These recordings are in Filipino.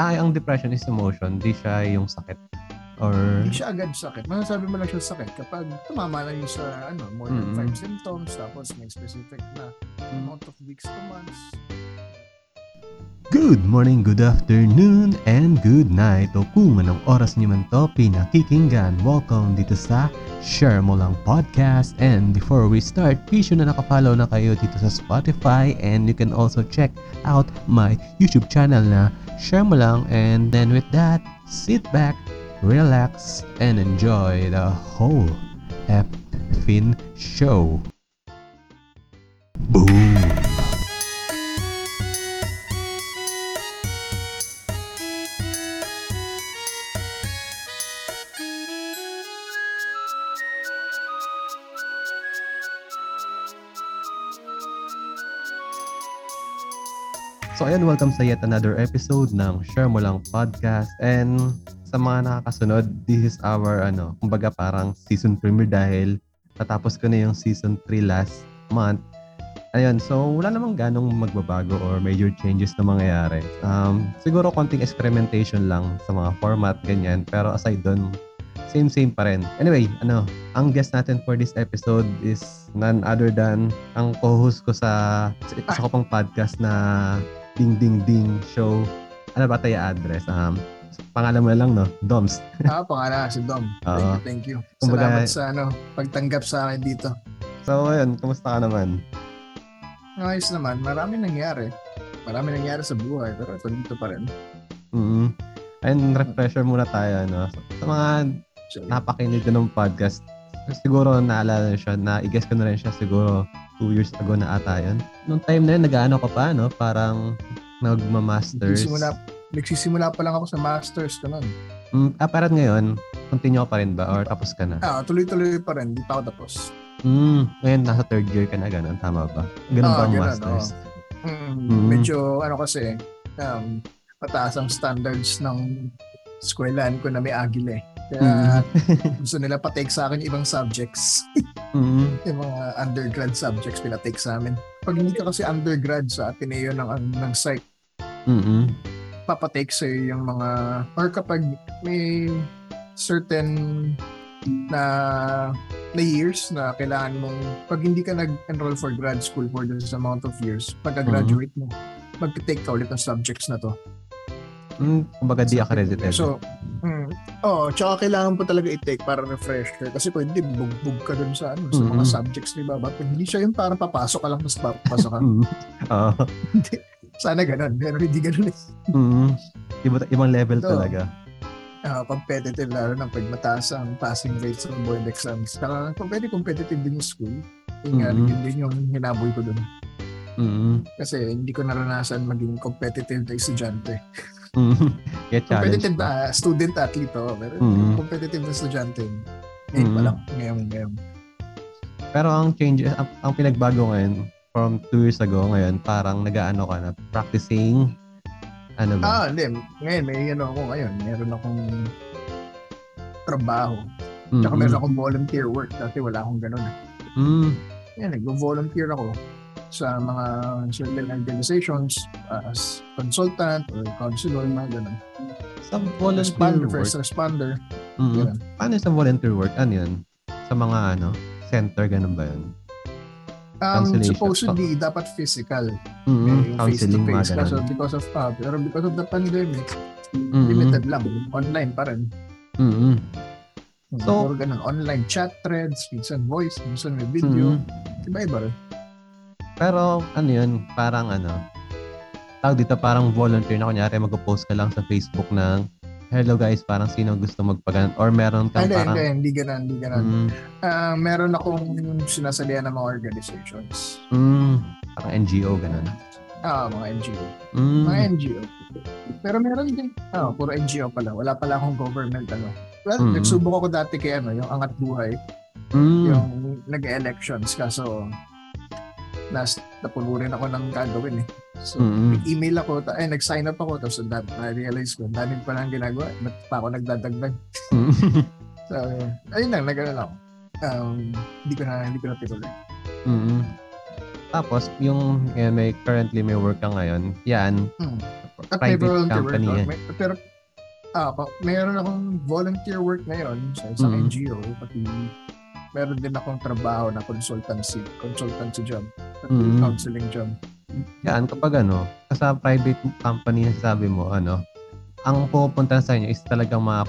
ah, ang depression is emotion, di siya yung sakit. Or, Hindi siya agad sakit. Masasabi mo lang siya sakit kapag tumama na yung sa ano, more than Mm-mm. five symptoms, tapos may specific na amount of weeks to months. Good morning, good afternoon, and good night. O kung anong oras niyo man to pinakikinggan, welcome dito sa Share Mo Lang Podcast. And before we start, be sure na nakafollow na kayo dito sa Spotify and you can also check out my YouTube channel na Share Mo Lang. And then with that, sit back, relax, and enjoy the whole F. Fin show. Boom! So ayan, welcome sa yet another episode ng Share Mo Lang Podcast. And sa mga nakakasunod, this is our, ano, kumbaga parang season premiere dahil natapos ko na yung season 3 last month. Ayun, so wala namang ganong magbabago or major changes na mangyayari. Um, siguro konting experimentation lang sa mga format, ganyan. Pero aside doon, same-same pa rin. Anyway, ano, ang guest natin for this episode is none other than ang co-host ko sa sa ko pang podcast na Ding Ding Ding show. Ano ba tayo address? Um, pangalan mo na lang, no? Doms. ah, pangalan si Dom. Thank you, thank you. Kumbaga- Salamat sa ano, pagtanggap sa akin dito. So, ayun, kumusta ka naman? Ayos naman, marami nangyari. Marami nangyari sa buhay, pero ito dito pa rin. mm Ayun, refresher muna tayo, no? Sa mga napakinig ng podcast, siguro naalala siya, na i-guess ko na rin siya siguro two years ago na ata yun. Nung time na yun, nag-ano ka pa, no? Parang nagma-masters. nagsisimula, nagsisimula pa lang ako sa masters ko nun. Mm, ah, parang ngayon, continue pa rin ba? Or tapos ka na? Ah, tuloy-tuloy pa rin, di pa ako tapos. Mm, ngayon, nasa third year ka na, ganun. Tama ba? Ganun Ah, ba ang ganun, masters? Mm, Mm. Medyo ano kasi, um, mataas ang standards ng eskwelahan ko na may agile Kaya gusto nila pa-take sa akin ibang subjects. Mm, yung mga undergrad subjects pinatake sa amin. Pag hindi ka kasi undergrad sa Ateneo ng, ng psych, mm, papatake sa'yo yung mga, or kapag may certain na na years na kailangan mong, pag hindi ka nag-enroll for grad school for this amount of years, pagka-graduate mo, mag-take ka ulit ng subjects na to. Mm, kumbaga di accredited. So, mm, oh, tsaka kailangan po talaga i-take para refresher. Kasi hindi, bugbog ka dun sa, ano, sa mga Mhm. subjects ni Baba. Pag hindi siya yung parang papasok ka lang, tapos papasok ka. Hindi. Sana ganun, pero hindi ganun eh. mm, iba, ibang level Oo. talaga. Ah, competitive lalo na pag mataas ang passing rates ng board exams. Kung pwede competitive din yung school, yun nga, Mhm. yun din yung hinaboy ko dun. Mm, Kasi hindi ko naranasan maging competitive na estudyante. mm, get. Competitive na student athlete ako, pero Mhm. competitive na estudyante. Ngayon pa Mhm. lang, ngayon, ngayon. Pero ang changes, ang, ang pinagbago ngayon, from two years ago ngayon, parang nag-ano ka na, practicing, ano ba? Ah, hindi. Ngayon, may ano ako ngayon. Meron akong trabaho. Tsaka Mm, meron akong volunteer work. Dati wala akong ganun. eh. mm, Yan, nag-volunteer ako sa mga certain organizations as consultant or counselor, mga ganun. sa volunteer Responder, work, first responder. mm, Ganun. paano sa volunteer work? Ano yun? Sa mga ano, center, ganun ba yun? Um, supposedly, dapat physical. Mm, yung counseling, mga face-to-face. Kaso ganun. because of, uh, pero because of the pandemic, Mm, limited lang. Online pa rin. mm, So- So, ganun. Online chat threads, minsan voice, minsan may video. mm. Iba-iba rin. Pero ano yun, parang ano, tawag dito parang volunteer na kunyari mag-post ka lang sa Facebook ng hello guys, parang sino gusto magpagan or meron kang Hindi, parang hindi, hindi ganun, hindi ganun. mm, Ah, meron akong sinasalihan ng mga organizations. mm, parang NGO ganun. Ah, mga NGO. Mm, Mga NGO. Pero meron din. Ah, puro NGO pala. Wala pala akong government ano. Well, Mhm. nagsubok ako dati kay ano, yung Angat Buhay, mm, yung nag-elections kaso nas napuno rin ako ng gagawin eh. So, mm, email ako, ta- ay nag-sign up ako tapos na na-realize ko, ang dami pa lang ginagawa, ba't pa ako nagdadagdag? mm. So, ayun lang, nag lang ako. Um, hindi ko na, hindi ko na tinuloy. mm. Tapos, yung eh, may currently may work ka ngayon, yan, Hmm. At may private volunteer company work. yan. May, pero, ah, pa, mayroon akong volunteer work ngayon sa isang Mhm. NGO. Pati meron din akong trabaho na consultancy, consultancy job. Mhm. counseling job. yan, kapag ano, sa private company na sabi mo, ano, ang pupunta sa inyo is talagang mga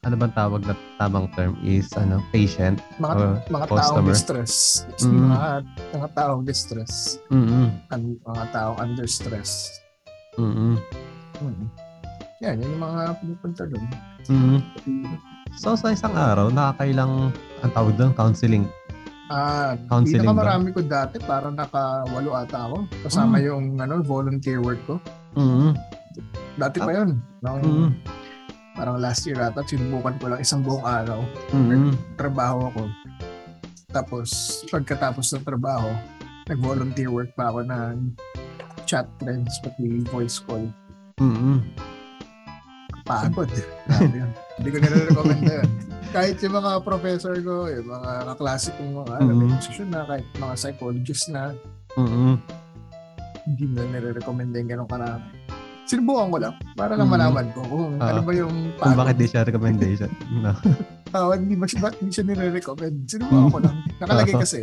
ano bang tawag na tamang term is ano patient Mga, or mga taong customer. distress. Mhm. Mga, mga taong distress. mm An- mga taong under stress. mm Hmm. Yan, yun yung mga pumupunta doon. mm So sa isang araw nakakailang ang tawag doon counseling. Ah, Counseling ba? pinakamarami ko dati, parang nakawalo ata ako. Kasama yung ano, volunteer work ko. mm Dati pa yun. Nung, mm Parang last year ata, sinubukan ko lang isang buong araw. mm Trabaho ako. Tapos, pagkatapos ng trabaho, nag-volunteer work pa ako ng chat friends, pati voice call. mm Pagod. Grabe yun. Hindi ko nire-recommend na yun. Kahit yung mga professor ko, yung mga kaklase kong mga alam, may Mhm. posisyon na, kahit mga psychologist na, mm hindi na nire-recommend yung ganun karami. Sinubukan ko lang para lang Mhm. malaman ko kung Ah. ano ba yung Kung pagod. bakit di siya recommendation. No. Ah, hindi ba hindi siya nire-recommend? Sinubukan ko lang. Nakalagay Oo. kasi,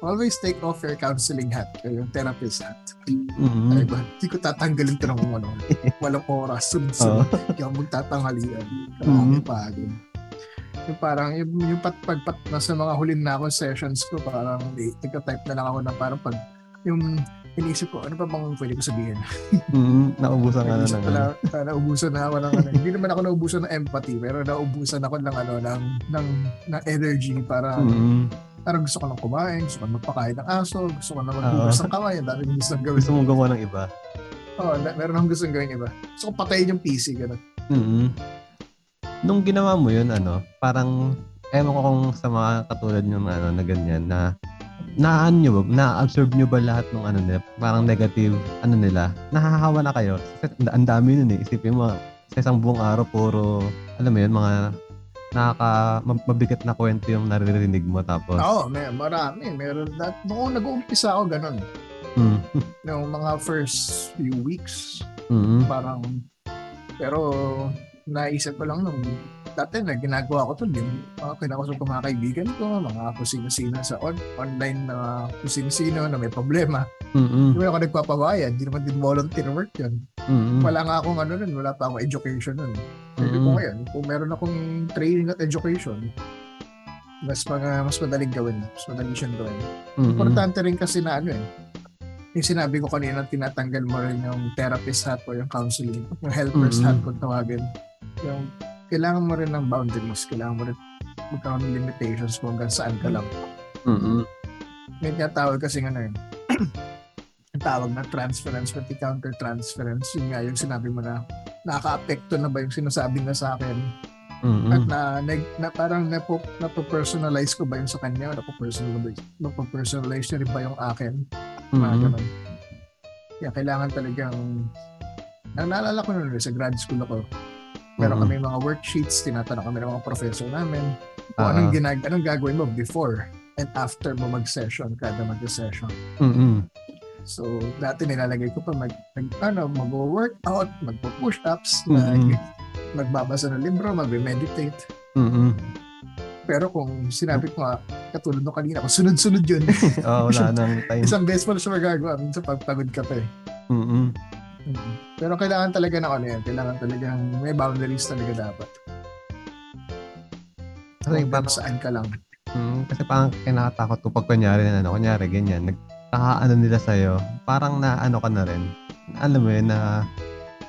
always take off your counseling hat or yung therapist hat. mm Ay ba? Hindi ko tatanggalin ito ng ano. Walang oras. Sunod-sunod. Hindi ako magtatanghalian. Karami Mhm. pagod. Yung parang, yung, yung pat, pag, pat, nasa mga huli na ako sessions ko, parang nagka-type na lang ako na parang pag, yung inisip ko, ano pa bang pwede ko sabihin? mm Naubusan ka na ng ano. ah, naubusan na ako ng ano. Hindi naman ako naubusan ng empathy, pero naubusan ako ng ano, ng, ng, ng energy para, mm parang gusto ko lang kumain, gusto ko lang magpakain ng aso, gusto ko lang magbukas ng kamay, ang dami gusto gawin. Gusto mong gumawa ng iba. Oo, oh, meron akong gusto gawin iba. Gusto ko patayin yung PC, gano'n. mm Nung ginawa mo yun, ano, parang, ewan ko kung sa mga katulad yung ano, na ganyan, na naan nyo ba, na-absorb nyo ba lahat ng ano nila, parang negative, ano nila, nahahawa na kayo. Kasi ang dami nun eh, isipin mo, sa isang buong araw, puro, alam mo yun, mga nakaka, mab- mabigat na kwento yung naririnig mo, tapos, Oo, may, marami. Meron that. Noong nag-uumpisa ako, gano'n. mm, Noong mga first few weeks, mm, parang, pero naisip ko lang nung dati na ginagawa ko to yung mga kinakusap ko mga kaibigan ko, mga kung sino-sino sa on, online na kung sino-sino na may problema. mm, Hindi ako nagpapabayad, hindi naman din volunteer work yun. mm, Wala nga akong ano nun, wala pa akong education nun. Pwede ko Mm. ngayon, kung meron akong training at education, mas mga mas madaling gawin, mas madaling siyang gawin. mm, Importante rin kasi na ano eh, yung sinabi ko kanina, tinatanggal mo rin yung therapist hat o yung counseling, yung helper's Mhm. hat kung tawagin. Yung kailangan mo rin ng boundaries, kailangan mo rin magkaroon ng limitations kung hanggang saan ka lang. mm, May tinatawag kasi nga na yun. ang tawag na transference, pati counter-transference, yun nga yung sinabi mo na nakaka-apekto na ba yung sinasabi na sa akin? Mm, at na, na, na parang napo, napo-personalize ko ba yung sa kanya? O napo-personalize, napo-personalize niya rin ba yung akin? Mga mm, ganun. Kaya kailangan talagang ang naalala ko nun sa grad school ako meron Mhm. kami mga worksheets tinatanong kami ng mga professor namin kung Ah, anong, ginag anong gagawin mo before and after mo mag-session kada mag-session. Mm, so dati nilalagay ko pa mag, mag ano mag-workout magpo-push ups Mhm. mag, magbabasa ng libro magme-meditate mm, pero kung sinabi ko nga katulad nung kanina kung sunod-sunod yun oh, wala nang time. isang beses mo na siya magagawa minsan pagpagod ka pa eh Mm, Mhm. Pero kailangan talaga na ano yan. Kailangan talagang may boundaries talaga dapat. Kasi Kung parang, saan ka lang. mm, kasi parang kinakatakot ko pag kunyari na ano, kunyari ganyan, nagkakaano nila sa'yo, parang na ano ka na rin. Alam mo yun, na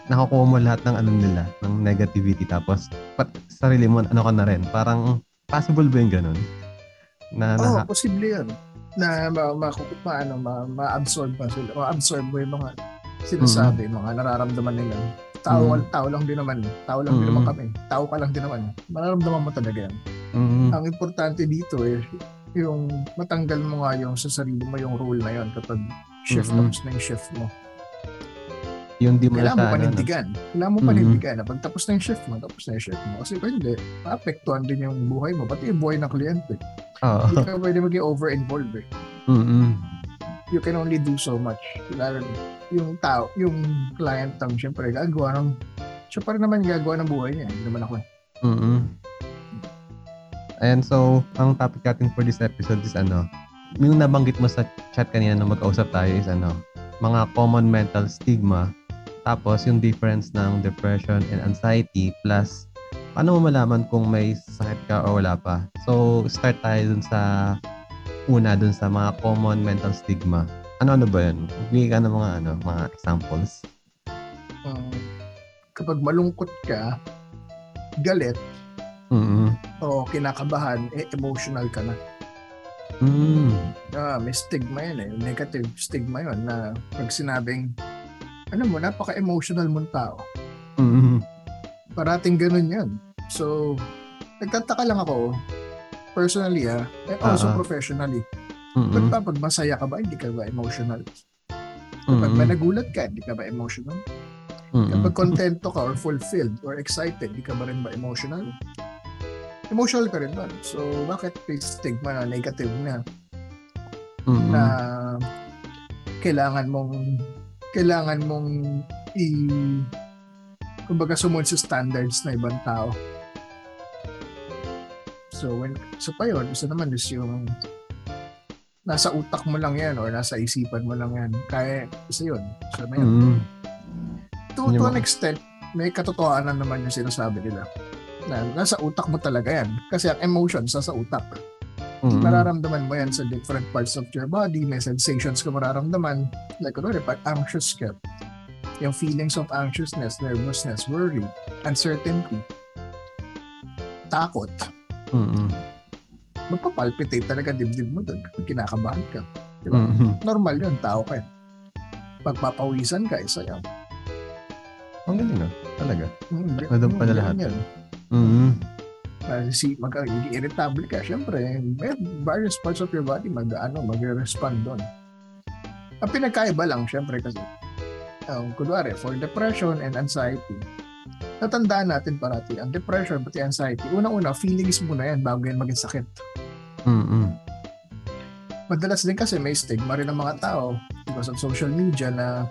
nakukuha mo lahat ng ano nila, ng negativity, tapos pat, sarili mo, ano ka na rin. Parang, possible ba yung ganun? Na, Oo, na, oh, posible yan. Na ma, ma, ma, ano, ma, ma-absorb pa sila. Ma-absorb mo yung mga sinasabi, mga nararamdaman nila. Tao, Mhm. tao lang din naman. Tao lang din Mhm. naman kami. Tao ka lang din naman. Mararamdaman mo talaga yan. mm, Ang importante dito eh, yung matanggal mo nga yung sa sarili mo yung role na yun kapag shift Mhm. tapos na yung shift mo. yung di mo na Kailangan mo panindigan. Kailangan mo panindigan na pag tapos na yung shift mo, tapos na yung shift mo. Kasi hindi, maapektuhan din yung buhay mo, pati yung buhay ng kliyente. Oo. Hindi ka pwede maging over-involved eh. Mm-mm. you can only do so much. Lalo yung tao, yung client tam, syempre, gagawa ng, siya pa rin naman gagawa ng buhay niya. Hindi naman ako. eh. And so, ang topic natin for this episode is ano, yung nabanggit mo sa chat kanina na mag-ausap tayo is ano, mga common mental stigma, tapos yung difference ng depression and anxiety, plus paano mo malaman kung may sakit ka o wala pa. So, start tayo dun sa una dun sa mga common mental stigma. Ano-ano ba yun? Bigay ka ng mga ano, mga examples. Um, kapag malungkot ka, galit, Mm-mm. o kinakabahan, eh, emotional ka na. Mm. Ah, may stigma yan eh. Negative stigma yun na pag sinabing, ano mo, napaka-emotional mong tao. Mm. Parating ganun yan. So, nagtataka lang ako, personally ah, and also Ah, ah. professionally. Ba't Mm. ba pag masaya ka ba, hindi ka ba emotional? Kapag may nagulat ka, hindi ka ba emotional? Kapag kontento ka or fulfilled or excited, hindi ka ba rin ba emotional? Emotional ka rin ba? So, bakit may stigma na negative na na kailangan mong kailangan mong i kumbaga sumunod sa standards na ibang tao. So when so pa yun, isa naman is yung nasa utak mo lang yan or nasa isipan mo lang yan. Kaya isa yun. So na yun. Mm. To, to an extent, may katotohanan naman yung sinasabi nila. Na nasa utak mo talaga yan. Kasi ang emotions nasa utak. Mm. Mararamdaman mo yan sa different parts of your body. May sensations ka mararamdaman. Like, kunwari, pag anxious ka, yung feelings of anxiousness, nervousness, worry, uncertainty, takot, Mm. magpapalpitate talaga dibdib mo doon kapag kinakabahan ka. Di ba? Mm. Normal yun, tao ka. eh. Pagpapawisan ka, isa yan. Ang galing no? Talaga. Mm, Nandun pala mm, lahat. Yan. Mm. Uh, si, mag irritable ka, syempre, may various parts of your body mag, ano, mag-respond doon. Ang pinagkaiba lang, syempre, kasi, um, kunwari, for depression and anxiety, natandaan natin parati, ang depression pati anxiety, unang-una, feelings muna yan bago yan maging sakit. Mm. Madalas din kasi may stigma rin ng mga tao because of social media na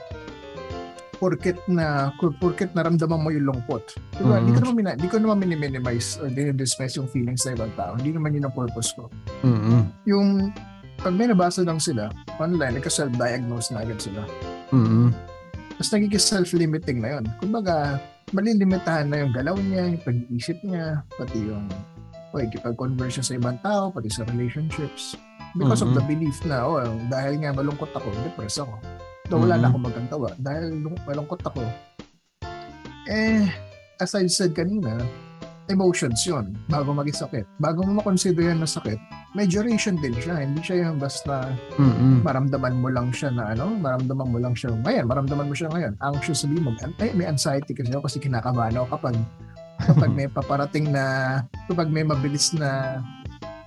porket na porket naramdaman mo yung lungkot. Diba? Hindi ko naman mina, hindi ko naman minimize or dinidismiss yung feelings ng ibang tao. Hindi naman yun ang purpose ko. Mm. Yung pag may nabasa lang sila online, nagka-self-diagnose na agad sila. Mm. Tapos nagiging self-limiting na yun. Kumbaga, malilimitahan na yung galaw niya, yung pag-iisip niya, pati yung pag-conversion sa ibang tao, pati sa relationships. Because of Mhm. the belief na, oh, dahil nga malungkot ako, depressed ako. Though wala na Mhm. akong magkantawa. Dahil lung- malungkot ako, eh, as I said kanina, emotions yon bago maging sakit. Bago mo makonsider yan na sakit, may duration din siya. Hindi siya yung basta Mm. maramdaman mo lang siya na ano, maramdaman mo lang siya ngayon, maramdaman mo siya ngayon. Anxious sabi mo, ay, may anxiety kasi ako kasi kinakabahan ako kapag kapag may paparating na, kapag may mabilis na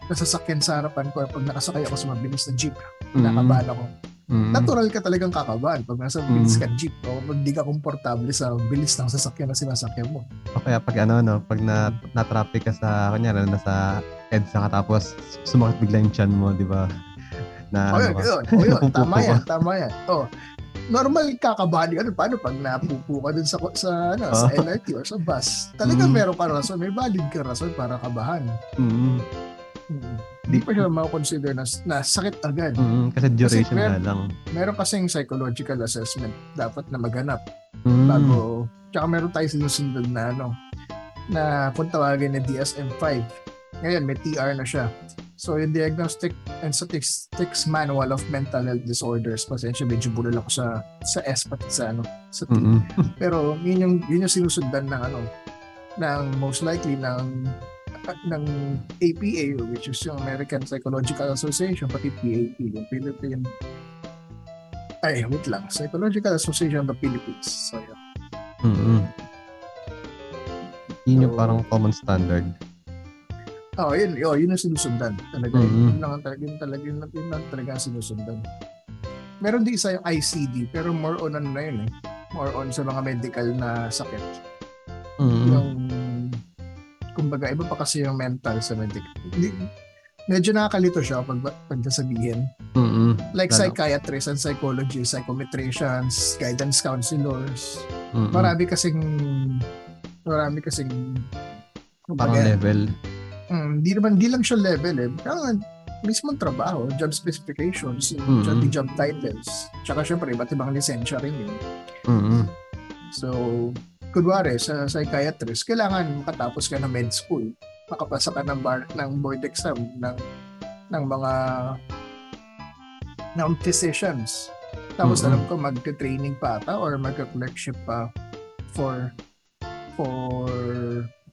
nasasakyan sa harapan ko pag nakasakay ako sa mabilis na jeep, kinakabahan ako. Mm. Natural ka talagang kakabahan pag nasa mabilis ka jeep o pag di ka komportable sa bilis ng sasakyan na sinasakyan mo. O kaya pag ano, no, pag na, na-traffic ka sa, kunyari, nasa EDSA ka tapos sumakit bigla yung chan mo, di ba? Na, O ano yun, ka? yun, o yun, tama yan, tama yan. Oh, normal kakabahan ano paano pag napupo ka dun sa sa ano sa Oh. LRT or sa bus talagang Mm. meron ka rason may valid ka rason para kabahan Mm. Mm. Hindi pa siya ma-consider na, na sakit agad. Mm. Kasi duration mer- nga lang. Meron kasing psychological assessment dapat na maganap Mm. bago. Tsaka meron tayo sinusunod na ano, na kung tawagin na DSM-5. Ngayon, may TR na siya. So, yung Diagnostic and Statistics Manual of Mental Health Disorders, pasensya, medyo bulol ako sa sa S pati sa ano, sa T. Mm. Pero yun yung, yun yung sinusundan ng ano, ng most likely ng ng APA which is yung American Psychological Association pati PAP yung Philippine ay wait lang Psychological Association of the Philippines so yun Mm. Yun yung So, parang common standard. oh yun oh, yun ang sinusundan talaga Mhm. yun lang ang talaga yun talaga yun, yun lang talaga ang sinusundan meron din isa yung ICD pero more on ano na yun eh more on sa mga medical na sakit Mm. yung kumbaga iba pa kasi yung mental sa medical. Di- Medyo nakakalito siya pag pag sabihin. Mm-mm. Like Lalo. psychiatrists and psychologists, psychometricians, guidance counselors. Mm-mm. Marami kasing marami kasing Parang kumbaga, level. mm, di naman di lang siya level eh. Kaya mismong trabaho, job specifications, Mm-mm. job, job titles. Tsaka syempre, iba't ibang lisensya rin yun. Mm-mm. So, kunwari, sa psychiatrist, kailangan makatapos ka ng med school. Makapasa ka ng, bar, ng board exam ng, ng mga ng physicians. Tapos Mhm. alam ko magte-training pa ata or magka-clerkship pa for for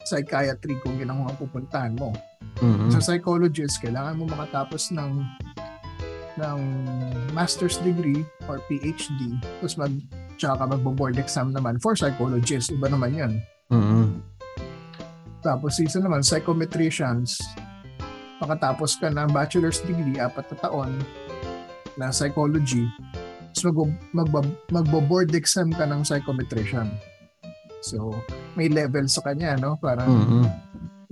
psychiatry kung yun ang mga pupuntahan mo. Mm-mm. Sa psychologist, kailangan mo makatapos ng ng master's degree or PhD tapos mag tsaka ka magbo-board exam naman for psychologist. Iba naman yan. Mm-mm. Tapos isa naman, psychometricians. Makatapos ka ng bachelor's degree, apat na taon na psychology. Tapos mag- magba- magbo-board exam ka ng psychometrician. So, may level sa kanya, no? Parang Mm-mm.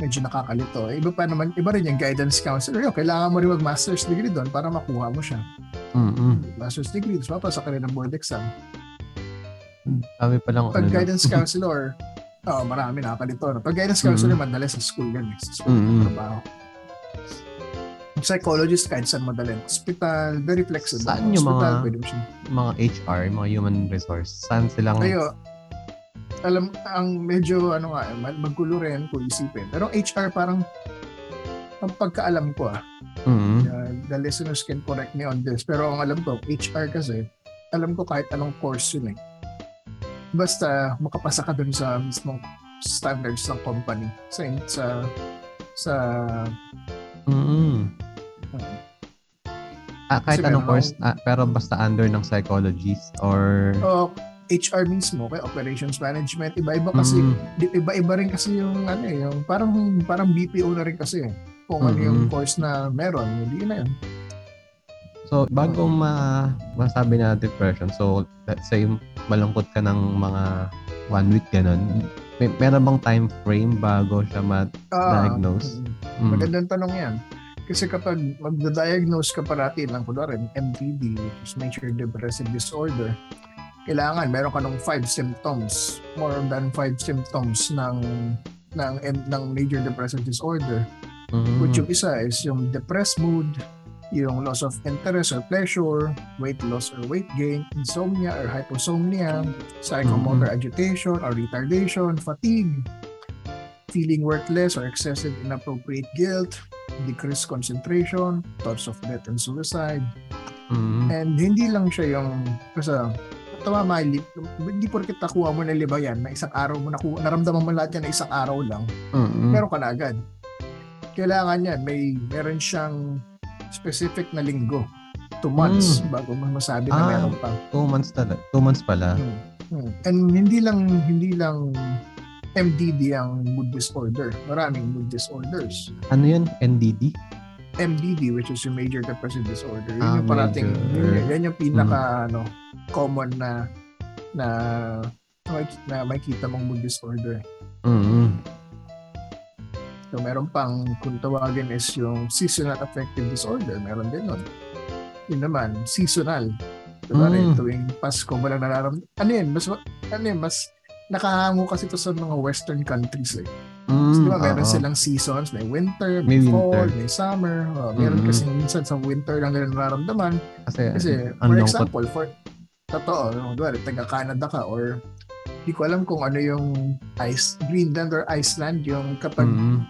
medyo nakakalito. Eh, Iba pa naman, iba rin yung guidance counselor. Yo, kailangan mo rin mag-master's degree doon para makuha mo siya. Mm-mm. Master's degree, tapos mapasa ka rin ng board exam. Sabi pa lang Pag ano, guidance counselor, oh, marami nakakalito. No? Pag guidance counselor, madali sa school yan. Eh. Sa school Mm-mm. trabaho. Psychologist, kahit saan madali. Hospital, very flexible. Saan yung Hospital, mga- mga HR, mga human resource, saan silang Ayo, alam, ang medyo, ano nga, mag- maggulo rin kung isipin. Pero HR parang, ang pagkaalam ko ah, mm uh, the listeners can correct me on this. Pero ang alam ko, HR kasi, alam ko kahit anong course yun eh. Basta makapasa ka dun sa mismong standards ng company. Sa, sa, sa, mm Ah, kahit anong course, ah, pero basta under ng psychologist or oh, HR mismo, kay operations management, iba-iba kasi, Mm, di- iba-iba rin kasi yung ano eh, yung parang parang BPO na rin kasi eh. Kung ano yung course na meron, hindi na yun. So, bago ma masabi na depression, so let's say malungkot ka ng mga one week ganun, may, meron bang time frame bago siya ma-diagnose? Mm. Magandang tanong yan. Kasi kapag magda-diagnose ka parati ng kunwari MDD, which is major depressive disorder, kailangan meron ka ng five symptoms, more than five symptoms ng ng ng major depressive disorder. Mm. Which yung isa is yung depressed mood, yung loss of interest or pleasure, weight loss or weight gain, insomnia or hyposomnia, psychomotor agitation or retardation, fatigue, feeling worthless or excessive inappropriate guilt, decreased concentration, thoughts of death and suicide. Mm. And hindi lang siya yung kasi tama li, hindi porket nakuha mo na lima yan na isang araw mo nakuha, naramdaman mo lahat yan na isang araw lang Mm. meron ka na agad. Kailangan yan, may meron siyang specific na linggo. Two months bago mo masabi na Ah. meron pa. Two months talaga. Two months pala. Hmm. Hmm. And hindi lang hindi lang MDD ang mood disorder. Maraming mood disorders. Ano yun? NDD? MDD which is yung major depressive disorder. Yun Ah, yung parating yun, yan yung pinaka ano common na na na, na makikita mong mood disorder. Mm. So meron pang kung tawagin is yung seasonal affective disorder, meron din nun. Yun naman, seasonal. Diba Mm. tuwing Pasko mo lang nararamdaman. Ano yun, mas, ano yun, mas nakahango kasi ito sa mga western countries eh. Mm, So, di ba meron oo. silang seasons, may winter, May may, fall, winter. may summer. Oh, meron Mm. kasi minsan sa winter lang nila nararamdaman. Kasi, Kasi, for example, for, totoo, no, diba, taga Canada ka or hindi ko alam kung ano yung ice, Greenland or Iceland, yung kapag Mm.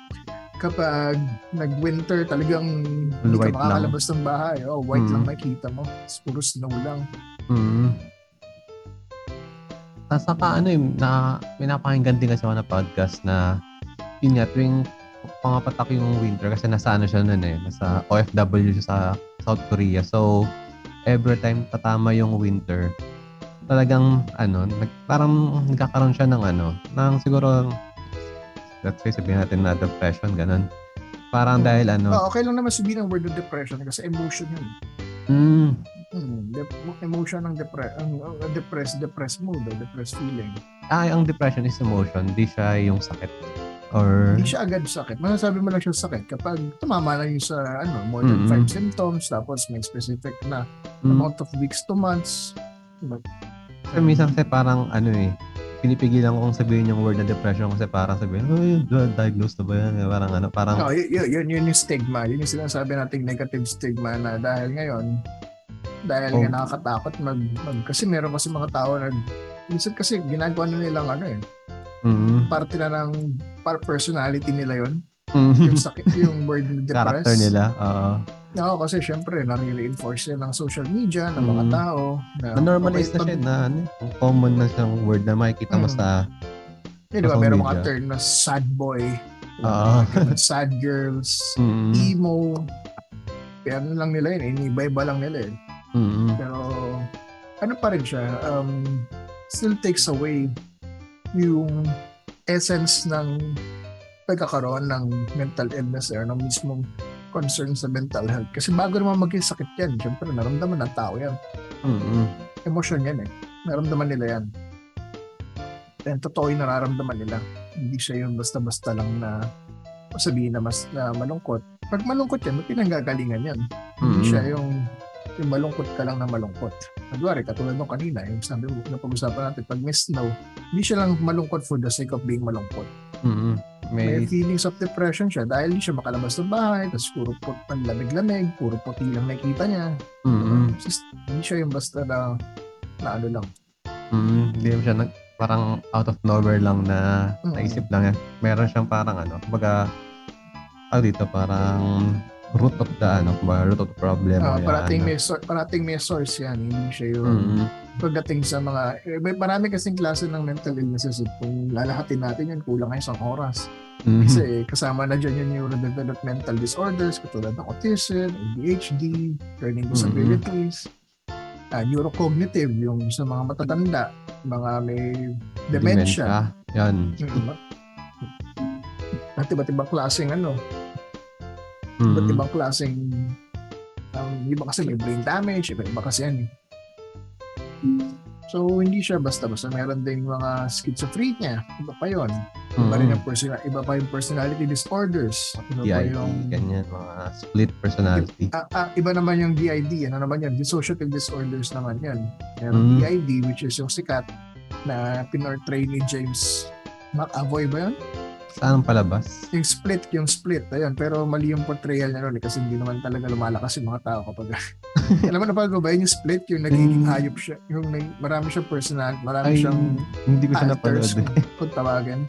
kapag nag-winter talagang hindi White ka lang. makakalabas ng bahay. Oh, white Mm. lang makita mo. It's puro snow lang. Mm. Tapos saka ano yung na, pinapakinggan din kasi ako na podcast na yun nga, tuwing pangapatak yung winter kasi nasa ano siya nun eh, nasa OFW siya sa South Korea. So, every time tatama yung winter, talagang ano, nag, parang nagkakaroon siya ng ano, ng siguro, let's say sabihin natin na depression, ganun. Parang Hmm. dahil ano, Oh, okay lang naman sabihin ng word of depression kasi emotion yun. mm, Hmm, dep- emotion ng depre- ang ang depressed, depressed mood or depressed feeling. ah, ang depression is emotion, di siya yung sakit. Or, Hindi siya agad sakit. Masasabi mo lang siya sakit kapag tumama na yung sa ano, more than Mm-mm. five symptoms, tapos may specific na mm, amount of weeks to months. Kasi minsan kasi parang ano eh, pinipigilan ko kung sabihin yung word na depression kasi parang sabihin, oh, yun, diagnosed na ba yan? Parang ano, parang, No, yun, yun, yun, yun yung stigma. Yun yung sinasabi nating negative stigma na dahil ngayon, dahil Oh. nga nakakatakot mag, mag, kasi meron kasi mga tao na minsan kasi ginagawa na nilang ano eh, mm, parte na ng par personality nila yon mm, yung sakit yung word na depressed character nila. Oo. Oo, kasi syempre nare-reinforce yan ng social media ng mga Mm. tao na Na-normalize na siya na ano, common na siyang word na makikita mo Mm. sa Eh, di ba, meron media. mga term na sad boy, Oo. sad girls, mm, emo. Kaya ano lang nila yun, iniba-iba lang nila yun. mm, Pero ano pa rin siya, um, still takes away yung essence ng pagkakaroon ng mental illness or ng mismong concern sa mental health. Kasi bago naman maging sakit yan, syempre naramdaman ng tao yan. mm, Emosyon yan eh. Naramdaman nila yan. And totoo yung nararamdaman nila. Hindi siya yung basta-basta lang na sabihin na mas na malungkot. Pag malungkot yan, may pinanggagalingan yan. Hindi mm, siya yung yung malungkot ka lang na malungkot. Kunwari, katulad nung kanina, yung sabi mo, na pag-usapan natin, pag may snow, hindi siya lang malungkot for the sake of being malungkot. mm, May, may, feelings of depression siya dahil hindi siya makalabas ng bahay, tapos puro pot, panlamig-lamig, puro puti lang nakikita niya. mm, Just, hindi siya yung basta na, na ano lang. mm, hindi mo siya nag, parang out of nowhere lang na Mm. naisip lang yan. Meron siyang parang ano, kumbaga, ano dito, parang root of the, ano, kumbaga, root of the problem. Ah, o yan, parating, ano. may, parating may source yan. Hindi siya yung Mm, pagdating sa mga, eh, may marami kasing klase ng mental illnesses. eh. Kung lalahatin natin yan, kulang kayo isang oras. mm, Kasi kasama na dyan yung neurodevelopmental disorders katulad ng autism, ADHD, learning disabilities, ah, neurocognitive, yung sa mga matatanda, mga may dementia. Yan. Mm. At iba't ibang klaseng ano, Mm, iba't ibang klaseng um, iba kasi may brain damage, iba iba kasi yan. eh. So, hindi siya basta-basta. Meron din mga schizophrenia. Iba pa yon. Iba rin mm, ang personal, iba pa yung personality disorders. Iba pa DID, yung ganyan, mga split personality. Ah, ah, iba naman yung DID. Ano naman yan? Dissociative disorders naman yan. Meron Mm. DID, which is yung sikat na pinortray ni James McAvoy ba yun? Saan palabas? Yung split, yung split. Ayun, pero mali yung portrayal niya ron eh, kasi hindi naman talaga lumalakas yung mga tao kapag... Alam mo na ba ba yun yung split? Yung nagiging Mm. hayop siya. Yung nag- marami siyang personal, marami Ay, siyang hindi ko siya napanood. kung, kung tawagan.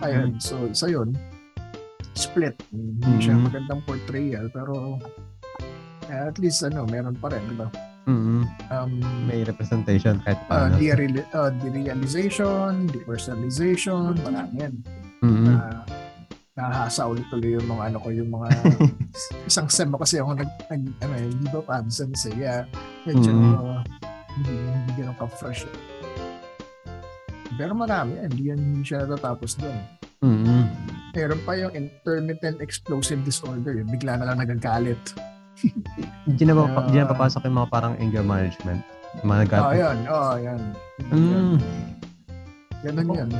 Ayun, so isa yun. Split. Hindi siya Mm. magandang portrayal, pero eh, at least ano, meron pa rin, di ba? Mm, Um, may representation kahit uh, paano. dereal- uh, derealization, depersonalization, marami yan. Mm, Uh, nahahasa ulit tuloy yung mga ano ko, yung mga isang sem kasi ako nag, nag ano, eh, hindi ba absence eh. Yeah, medyo Mm. uh, hindi, hindi ganun ka-fresh. eh. Pero marami, eh, hindi yan hindi siya natatapos doon. mm, Meron pa yung intermittent explosive disorder, yung bigla na lang nagagalit. Hindi na, pa, di na papasok yung mga parang anger management. Mga Oo, nag- oh, yan. Oo, oh, yan. Mm, Ganun. Hindi yan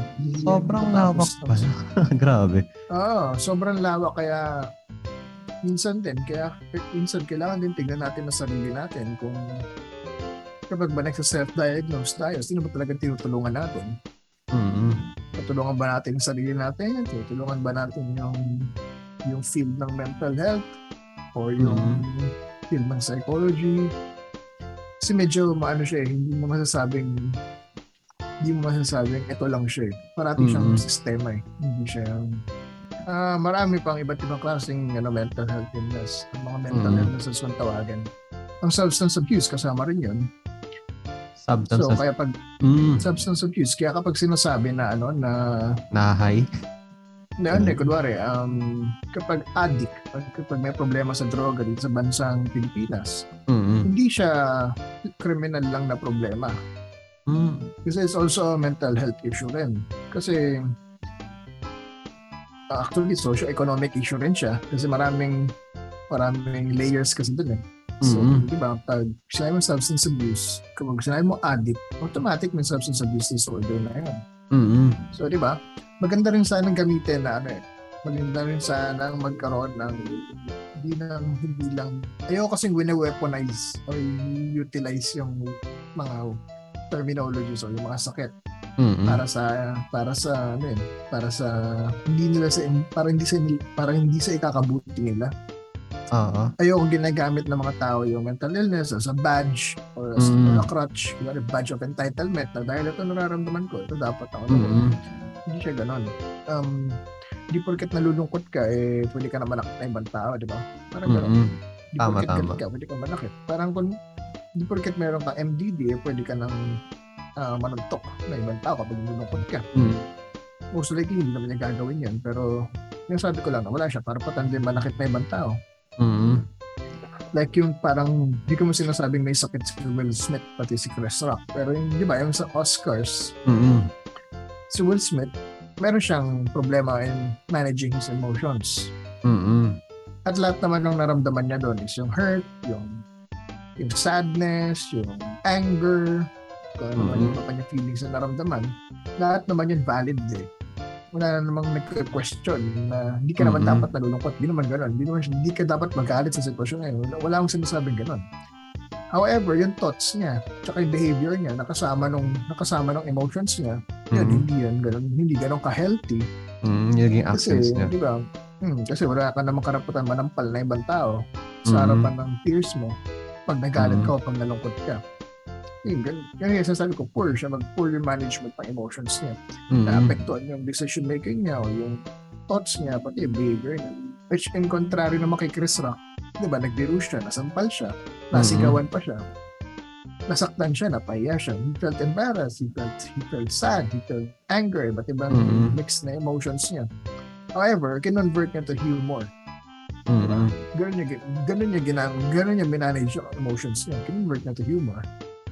sobrang lawak pala. Grabe. Oo, sobrang lawak kaya minsan din, kaya minsan kailangan din tignan natin ang sarili natin kung kapag ba nagsa-self-diagnose tayo, sino ba talaga tinutulungan natin? Mm, Tutulungan ba natin yung sarili natin? Tutulungan ba natin yung yung field ng mental health or yung field ng psychology? Kasi medyo maano siya eh, hindi mo masasabing hindi mo masasabing ito lang siya eh. Parati siyang Mhm. sistema eh. Hindi siya Ah, marami pang iba't ibang klaseng ano, mental health illness. Ang mga mental Mhm. illnesses ang tawagan. Ang substance abuse kasama rin yun. Substance So, kaya pag mm, substance abuse, kaya kapag sinasabi na ano na na-high. na ano, eh, Mm. kunwari, um, kapag addict, pag- kapag may problema sa droga dito sa bansang Pilipinas, Mm, hindi siya criminal lang na problema. Mm, Kasi it's also a mental health issue rin. Kasi uh, actually socio-economic issue rin siya kasi maraming maraming layers kasi dun eh. So, Mhm. di ba, pag sinabi mo substance abuse, kapag sinabi mo addict, automatic may substance abuse disorder na yun. mm, So, di ba, maganda rin sanang gamitin na ano eh. Maganda rin sanang magkaroon ng hindi lang, hindi lang, ayoko kasing wine-weaponize or utilize yung mga terminologies o yung mga sakit Mm-mm. para sa para sa ano yun, para sa hindi nila sa para hindi sa para hindi sa ikakabuti nila. Oo. Ayoko ginagamit ng mga tao yung mental illness as a badge or as Mm. a crutch, kunwari badge of entitlement na dahil ito nararamdaman ko, ito dapat ako. Mm-mm. Hindi siya ganon. Um, di porket nalulungkot ka, eh, pwede ka na manakit na ibang tao, di ba? Parang ganon. Mm-mm. Di Tama, porket tama. ka, pwede ka manakit. Parang kung di porket meron kang MDD, eh, pwede ka nang ah, manuntok na ibang tao kapag nalulungkot ka. Mm. Most likely, hindi naman niya gagawin yan. Pero, yung sabi ko lang wala siya, para patanda manakit na ibang tao. Mm. Like yung parang, di ko mo sinasabing may sakit si Will Smith, pati si Chris Rock. Pero yung, di ba, yung sa Oscars, Mm. si Will Smith, meron siyang problema in managing his emotions. Mm. At lahat naman ng naramdaman niya doon is yung hurt, yung yung sadness, yung anger, kung ano man Mhm. yung niya feelings na naramdaman. Lahat naman yun valid eh. Wala na namang nagka-question na hindi ka naman Mhm. dapat nalulungkot. Hindi naman gano'n. Hindi, naman, hindi ka dapat magalit sa sitwasyon ngayon. Wala, wala akong sinasabing gano'n. However, yung thoughts niya, tsaka yung behavior niya, nakasama nung nakasama ng emotions niya, yun, Mm. hindi yan ganun, hindi ganun ka-healthy. Mm. Yung naging Kasi, actions niya. di ba, hmm, kasi wala ka namang karapatan manampal na ibang tao sa Mhm. harapan ng peers mo pag nagalit Mhm. ka o pag nalungkot ka. Yun, ganun. Kaya sasabi ko, poor siya, mag-poor yung management ng emotions niya. Mm. Na-apektuhan yung decision making niya o yung thoughts niya, pati yung behavior niya. Which in contrary naman kay Chris Rock, di ba, nagbiro siya, nasampal siya, nasigawan pa siya, nasaktan siya, napahiya siya. He felt embarrassed, he felt, he felt sad, he felt anger, iba't ibang Mhm. mix na emotions niya. However, kinonvert niya to humor. Mm. Ganun niya, ganun niya, ginam, ganun niya minanage yung emotions niya. Kinonvert niya to humor.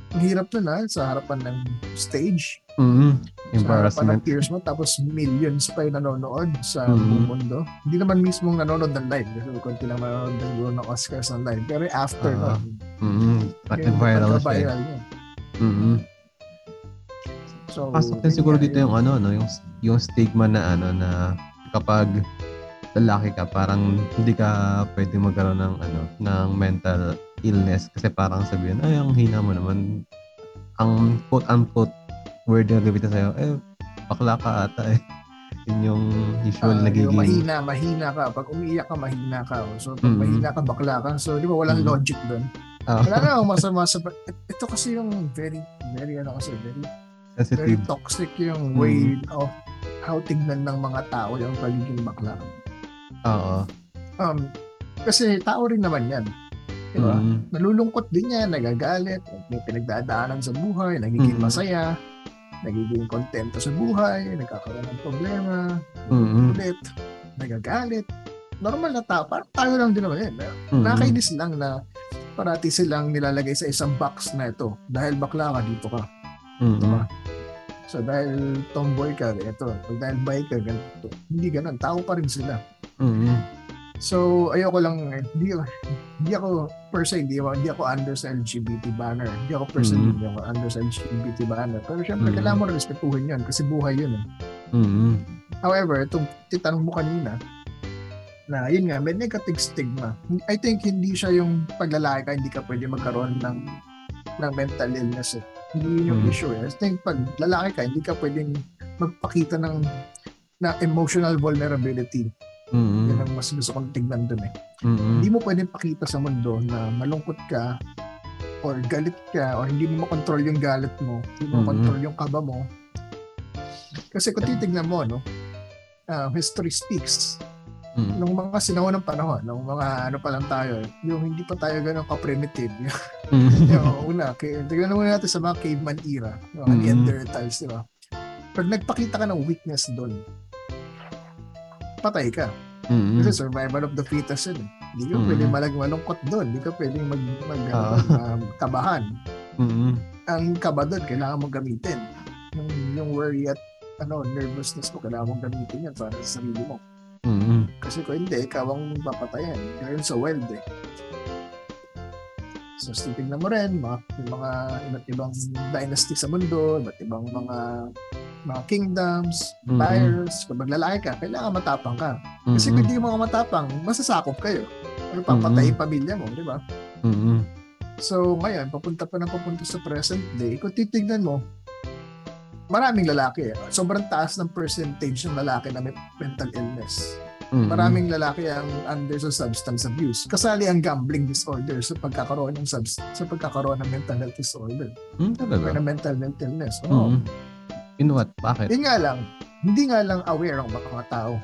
Ang hirap nun ha, sa harapan ng stage, Mm. sa harapan ng peers mo, tapos millions pa yung nanonood sa Mhm. buong mundo. Hindi naman mismong nanonood ng live, kasi konti lang manonood ng, siguro ng Oscars ng live. Pero after Ah, nun, Mm. At viral siya. eh. pagka-viral niya. Mm. So, Pasok din siguro nga, dito yung ano, no, yung yung stigma na ano na kapag lalaki ka, parang hindi ka pwede magkaroon ng ano, ng mental illness kasi parang sabihin, ay, ang hina mo naman. Ang quote unquote word na gamitin sa'yo, eh, bakla ka ata eh. Yun yung usual Ah, nagiging... yung mahina, mahina ka. Pag umiiyak ka, mahina ka. So, pag Mhm. mahina ka, bakla ka. So, di ba, walang Mhm. logic doon. Ah, Wala na akong masama sa... Ito kasi yung very, very, ano kasi, very, very sensitive. toxic yung Mhm. way of how tignan ng mga tao yung pagiging bakla. Oo. Um, kasi tao rin naman yan. Di ba? Mm. Nalulungkot din yan, nagagalit, may pinagdadaanan sa buhay, nagiging Mhm. masaya, nagiging kontento sa buhay, nagkakaroon ng problema, Mm. ulit, nagagalit. Normal na tao, parang tayo lang din naman yan. Mm. Nakakainis lang na parati silang nilalagay sa isang box na ito. Dahil bakla ka, dito ka. Mm. So dahil tomboy ka, ito. Pag dahil bi ka, ganito. Hindi ganun. Tao pa rin sila. Mm. So ayoko lang, eh, hindi, hindi ako per se, hindi ako, hindi ako under sa LGBT banner. Hindi ako personally Mhm. hindi ako under sa LGBT banner. Pero syempre, Mhm. kailangan mo respetuhin yun kasi buhay yun. Eh. Mm. However, itong titanong mo kanina, na yun nga, may negative stigma. I think hindi siya yung paglalaki ka, hindi ka pwede magkaroon ng ng mental illness. Eh. Hindi yun yung Mm. issue. Eh. I think pag lalaki ka, hindi ka pwedeng magpakita ng na emotional vulnerability. Mm. Yun ang mas gusto kong tignan dun eh. Mm. Hindi mo pwedeng pakita sa mundo na malungkot ka or galit ka or hindi mo makontrol yung galit mo, hindi mo Mhm. makontrol yung kaba mo. Kasi kung titignan mo, no, ah, history speaks. Mm. Nung mga sinaunang panahon, nung mga ano pa lang tayo, yung hindi pa tayo ganun ka-primitive. Mm. yung una, kay, tignan muna natin sa mga caveman era, yung mga Mhm. Neanderthals, di ba? Pag nagpakita ka ng weakness doon, patay ka. Mm. Kasi survival of the fittest yun. eh. Hindi ka Mm. pwedeng malag malungkot doon. Hindi ka pwedeng mag, mag ano, Ah. um, kabahan. Mm. Ang kaba doon, kailangan mong gamitin. Yung, yung worry at ano, nervousness mo, kailangan mong gamitin yan para sa sarili mo. Mm. Kasi kung hindi, ikaw ang papatayan. Gayun sa wild eh. So, titignan mo rin, mga, yung mga iba't ibang dynasty sa mundo, iba't ibang mga mga kingdoms, empires. Kapag lalaki ka, kailangan matapang ka. Kasi Mm-mm. kung hindi mo matapang, masasakop kayo. Or papatay yung pamilya mo, di ba? Mm-mm. So, ngayon, papunta pa ng papunta sa present day, kung titignan mo, maraming lalaki. Sobrang taas ng percentage ng lalaki na may mental illness. Mm-mm. Maraming lalaki ang under sa substance abuse. Kasali ang gambling disorder sa pagkakaroon ng subs- sa pagkakaroon ng mental health disorder Mm, talaga. ng mental health illness. Oo. Mm-mm. In what? Bakit? Yun nga lang, hindi nga lang aware ang mga tao.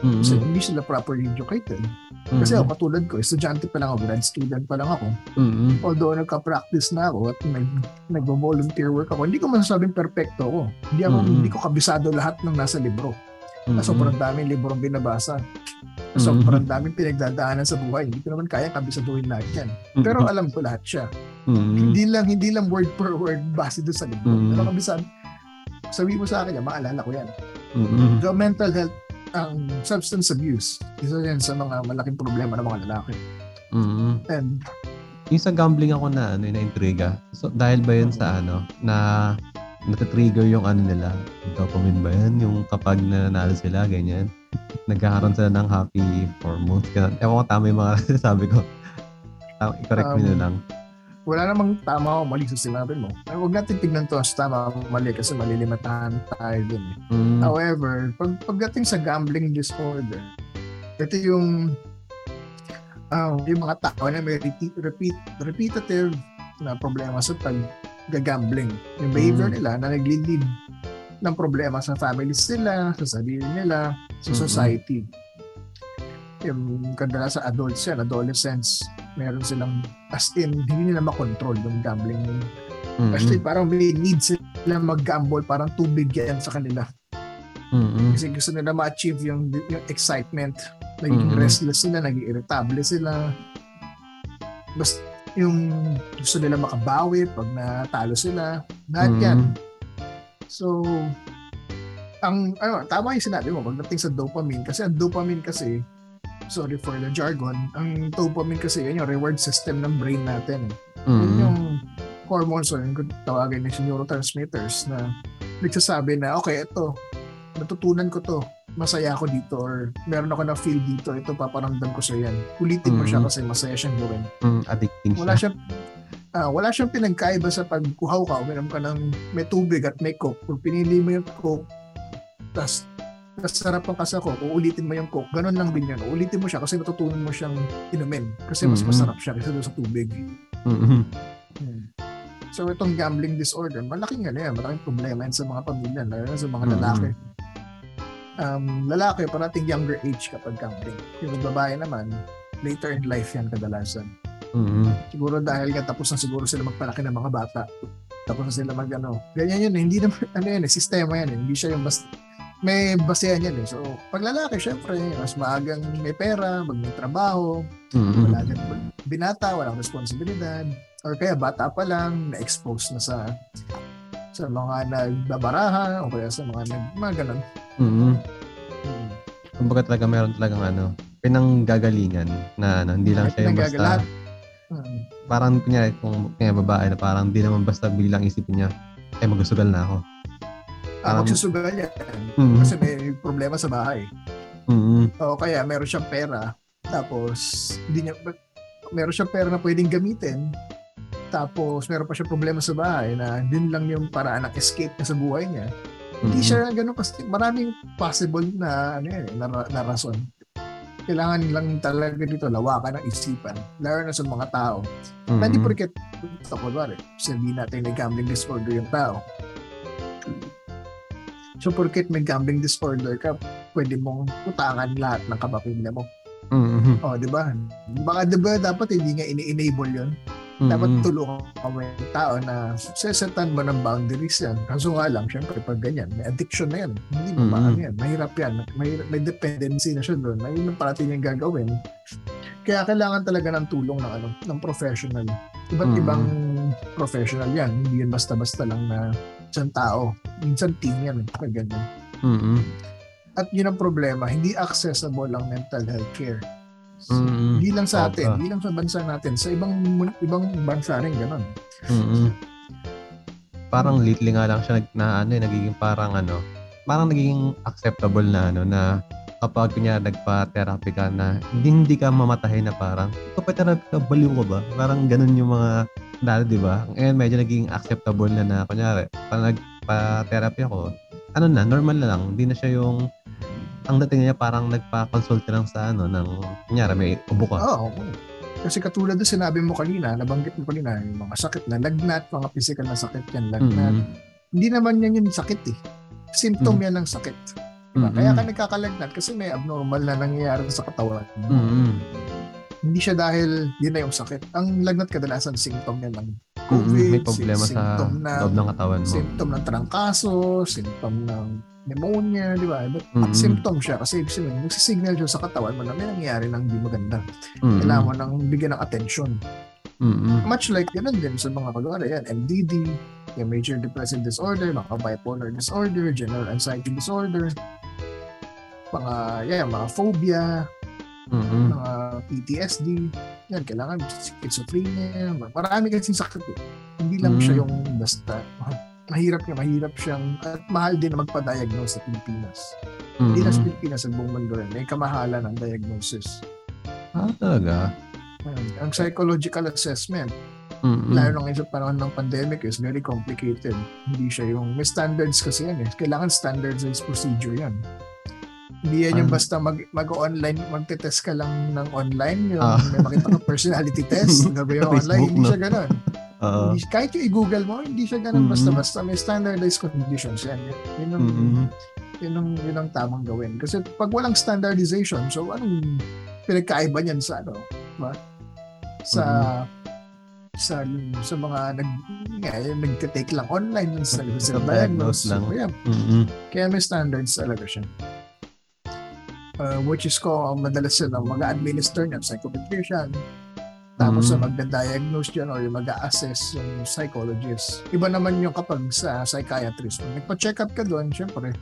Mm-mm. Kasi hindi sila properly educated. Kasi Mm-mm. ako katulad ko, estudyante pa lang ako, grad student pa lang ako. Mm-mm. Although nagka-practice na ako at nag, nagvo-volunteer work ako, hindi ko masasabing perfecto ako. Hindi ako, Mm. hindi ko kabisado lahat ng nasa libro. Na Mm-mm. sobrang daming librong binabasa. Na sobrang daming pinagdadaanan sa buhay. Hindi ko naman kaya kabisaduhin lahat yan. Pero alam ko lahat siya. Mm-mm. Hindi lang hindi lang word per word base doon sa libro. Mm. Pero kabisado, sabi mo sa akin yan, maalala ko yan. Mm-mm. The mental health, ang substance abuse, isa yan sa mga malaking problema ng mga lalaki. Mm-mm. And Yung sa gambling ako na ano, na intriga. So dahil ba yun sa ano na natitrigger yung ano nila, dopamine ba yan? Yung kapag nananalo sila, ganyan. Nagkakaroon sila ng happy hormones. Ewan ko tama yung mga sabi ko. I-correct me na Um, lang. Wala namang tama o mali sa sinabi mo. Ay, huwag natin tignan to as tama o mali kasi malilimitahan tayo dun eh. Mm, However, pag, pagdating sa gambling disorder, ito yung ah, yung mga tao na may repeat, repeat, repetitive na problema sa pag-gambling. Yung behavior Mm. nila na nagli-lead ng problema sa families nila, sa sarili nila, sa Mhm. society. Yung kadalasan sa adults yan, adolescents, meron silang as in, hindi nila makontrol yung gambling. mm, Actually, parang may need sila mag-gamble, parang tubig yan sa kanila. mm, mm, Kasi gusto nila ma-achieve yung, yung excitement. Naging Mhm. restless sila, naging irritable sila. Basta yung gusto nila makabawi pag natalo sila. Lahat mm, yan. So, ang ano, tama yung sinabi mo pagdating sa dopamine kasi ang dopamine kasi sorry for the jargon, ang dopamine kasi yun yung reward system ng brain natin. eh. Yun mm, yung hormones or yung tawagin na neurotransmitters na nagsasabi na okay, ito, natutunan ko to, masaya ako dito or meron ako na feel dito, ito paparamdam ko sa yan. Ulitin mo siya Mhm. kasi masaya siyang gawin. mm, addicting Wala siya. siyang ah, wala siyang pinagkaiba sa pagkuhaw ka, uminom ka ng may tubig at may coke. Kung pinili mo yung coke, tas nasarapan ka sa coke, uulitin mo yung coke. Ganon lang din yan. Uulitin mo siya kasi natutunan mo siyang inumin. Kasi mas Mhm. masarap siya kaysa doon sa tubig. Mm, Hmm. So itong gambling disorder, malaking ano yan, malaking problema yan sa mga pamilya, lalo na sa mga Mhm. lalaki. Um, lalaki, parating younger age kapag gambling. Yung babae naman, later in life yan kadalasan. mm, Siguro dahil nga tapos na siguro sila magpalaki ng mga bata. Tapos na sila mag ano. Ganyan yun, eh, hindi naman, ano yan, eh, sistema yan. eh. Hindi siya yung bas, may basehan yan eh. So, pag lalaki, syempre, mas maagang may pera, mag may trabaho, mm, wala din binata, walang responsibilidad, or kaya bata pa lang, na-expose na sa sa mga nagbabaraha o kaya sa mga nag, mga ganun. mm. Hmm. Kumbaga talaga meron talagang ano, pinanggagalingan na ano, hindi lang siya yung basta Hmm. parang kunyari kung kaya babae na parang di naman basta biglang isipin niya eh magsusugal na ako. Parang- magsusugal yan. Mm, Kasi may problema sa bahay. mm, O kaya meron siyang pera, tapos hindi niya, meron siyang pera na pwedeng gamitin, tapos meron pa siyang problema sa bahay na din lang yung paraan ng escape niya sa buhay niya. Hindi mm, siya ganun kasi maraming possible na ano yan, eh, na, na rason. Kailangan lang talaga dito lawakan ng isipan, lalo na sa mga tao. mm, Na hindi porket, ko bari, sabihin natin may gambling disorder yung tao. So porket may gambling disorder ka, pwede mong utangan lahat ng kapamilya mo. mm, Oh, di ba? Baka di ba dapat hindi nga ini-enable yon mm, dapat tulungan mo yung tao na sesetan mo ng boundaries yan. Kaso nga lang, syempre, pag ganyan, may addiction na yan. Hindi mo Mhm. maano yan. Mahirap yan. May, may dependency na siya doon. Na yun ang parating niyang gagawin. Kaya kailangan talaga ng tulong ng, ano, ng professional. Iba't Mhm. ibang professional yan. Hindi yan basta-basta lang na isang tao. Minsan team yan. Pag ganyan. mm, mm, At yun ang problema. Hindi accessible ang mental health care. Mm-mm. Hindi lang sa atin, hindi lang sa bansa natin, sa ibang ibang bansa rin ganun. mm, mm. parang lately nga lang siya nag, na ano, eh, nagiging parang ano, parang nagiging acceptable na ano na kapag kunya nagpa-therapy ka na hindi, hindi ka mamatahin na parang kapag-therapy ka, baliw ka ba? Parang ganun yung mga dati, di ba? Ngayon medyo naging acceptable na na kunyari, pag nagpa-therapy ako, ano na, normal na lang. Hindi na siya yung ang dating niya parang nagpa-consult lang sa ano ng kunyari may ubo ka. Oo. Oh, Kasi katulad na sinabi mo kanina, nabanggit mo kanina, yung mga sakit na lagnat, mga physical na sakit yan, lagnat. Mm-hmm. Hindi naman yan yung sakit eh. Symptom mm-hmm. yan ng sakit. Diba? Mm-hmm. Kaya ka nagkakalagnat kasi may abnormal na nangyayari sa katawan. Mm-hmm. Hindi siya dahil yun na yung sakit. Ang lagnat kadalasan symptom yan ng COVID, mm-hmm. may problema sa na, loob ng katawan mo. Symptom ng trangkaso, symptom ng pneumonia, di ba? But mm-hmm. symptom siya kasi ibig sabihin, nagsisignal siya sa katawan mo na may nangyayari ng hindi maganda. Mm-hmm. Kailangan mo nang bigyan ng attention. Mm-hmm. Much like ganun din sa mga kulwari yan, MDD, yung major depressive disorder, mga bipolar disorder, general anxiety disorder, mga, yeah, mga phobia, mm-hmm. mga PTSD, yan, kailangan schizophrenia, marami kasi sakit eh. Hindi lang mm-hmm. siya yung basta, mahirap niya, mahirap siyang, at mahal din na magpa-diagnose sa Pilipinas. Mm-hmm. Hindi na sa Pilipinas, sa buong mundo rin. May kamahalan ng diagnosis. Ah, talaga? Ang psychological assessment, mm-hmm. lalo na ngayon sa panahon ng pandemic, is very complicated. Hindi siya yung, may standards kasi yan eh. Kailangan standardized procedure yan. Hindi yan yung ah. basta mag, mag-online, magte-test ka lang ng online, yung ah. may makita ka personality test, gabi yung online, hindi siya ganun. Uh, hindi, kahit yung i-google mo, hindi siya ganun mm-hmm. basta-basta. May standardized conditions yan. Yun ang, mm-hmm. yun ang, yun ang tamang gawin. Kasi pag walang standardization, so anong pinagkaiba niyan sa ano? Ba? Sa mm-hmm. sa sa mga nag nga, nagte-take lang online sa sa diagnose lang. So, yeah. mm-hmm. Kaya may standards talaga siya. Uh, which is ko madalas sila mag-administer ng psychometrician, tapos mm. sa magda-diagnose dyan or yung mag-assess yung psychologist. Iba naman yung kapag sa psychiatrist. Kung nagpa-check up ka doon, syempre,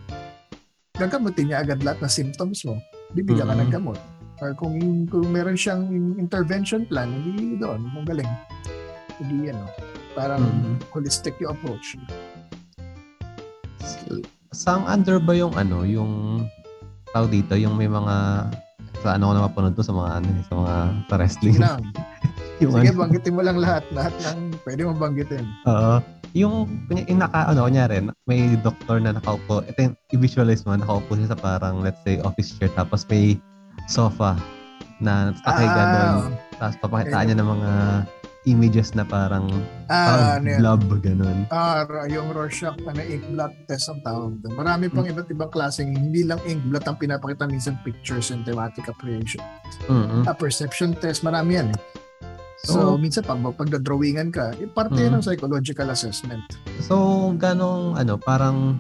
gagamutin niya agad lahat na symptoms mo. Bibigyan mm-hmm. ka ng gamot. Or kung, kung meron siyang intervention plan, hindi doon, magaling. Hindi ano, parang mm-hmm. holistic yung approach. Sang under ba yung ano, yung tao dito, yung may mga sa ano ko na mapanood to sa mga ano, sa mga sa wrestling. Lang. yung Sige, ano. banggitin mo lang lahat. Lahat ng pwede mong banggitin. Oo. Yung, yung naka, ano, kunyari, may doktor na nakaupo. Ito yung i-visualize mo, nakaupo siya sa parang, let's say, office chair. Tapos may sofa na nakahiga ah, doon. Tapos papakitaan niya ng mga images na parang, ah, parang ano blob, ganun. Ah, yung Rorschach na ink blot test ang tawag doon. Marami pang mm-hmm. iba't ibang klaseng, hindi lang ink blot ang pinapakita minsan pictures and thematic apprehension. Mm-hmm. A perception test, marami yan eh. So, oh. minsan pag pagda-drawingan ka, eh, parte mm. ng psychological assessment. So, ganong ano, parang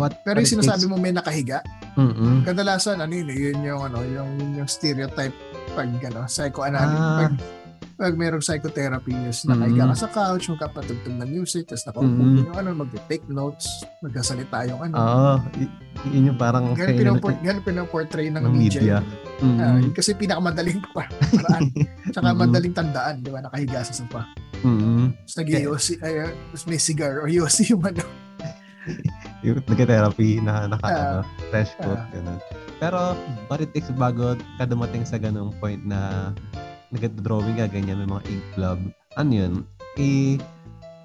what Pero yung sinasabi mo may nakahiga, mm kadalasan ano yun, eh, yun yung ano, yung yung stereotype pag ano, psychoanalysis, ah. pag pag merong psychotherapy is nakahiga mm-hmm. ka sa couch, magkapatugtog ng music, tapos nakaupo mm-hmm. yung ano, mag-take notes, magkasalita yung ano. Oo. Y- yun yung parang... Ganun, pinaport, ganun pinaportray ng, ng media. media. Mm-hmm. Uh, kasi pinakamadaling pa, paraan. Tsaka mm-hmm. madaling tandaan, di ba? Nakahiga sa sofa. Mm-hmm. Tapos nag-yosi, ay, tapos may cigar or yosi yung ano. yung nag-therapy na naka, uh, ano, fresh coat, uh, ganun. Pero, what it takes bago ka dumating sa ganung point na nag-drawing ka, ganyan, may mga ink club, ano yun, eh,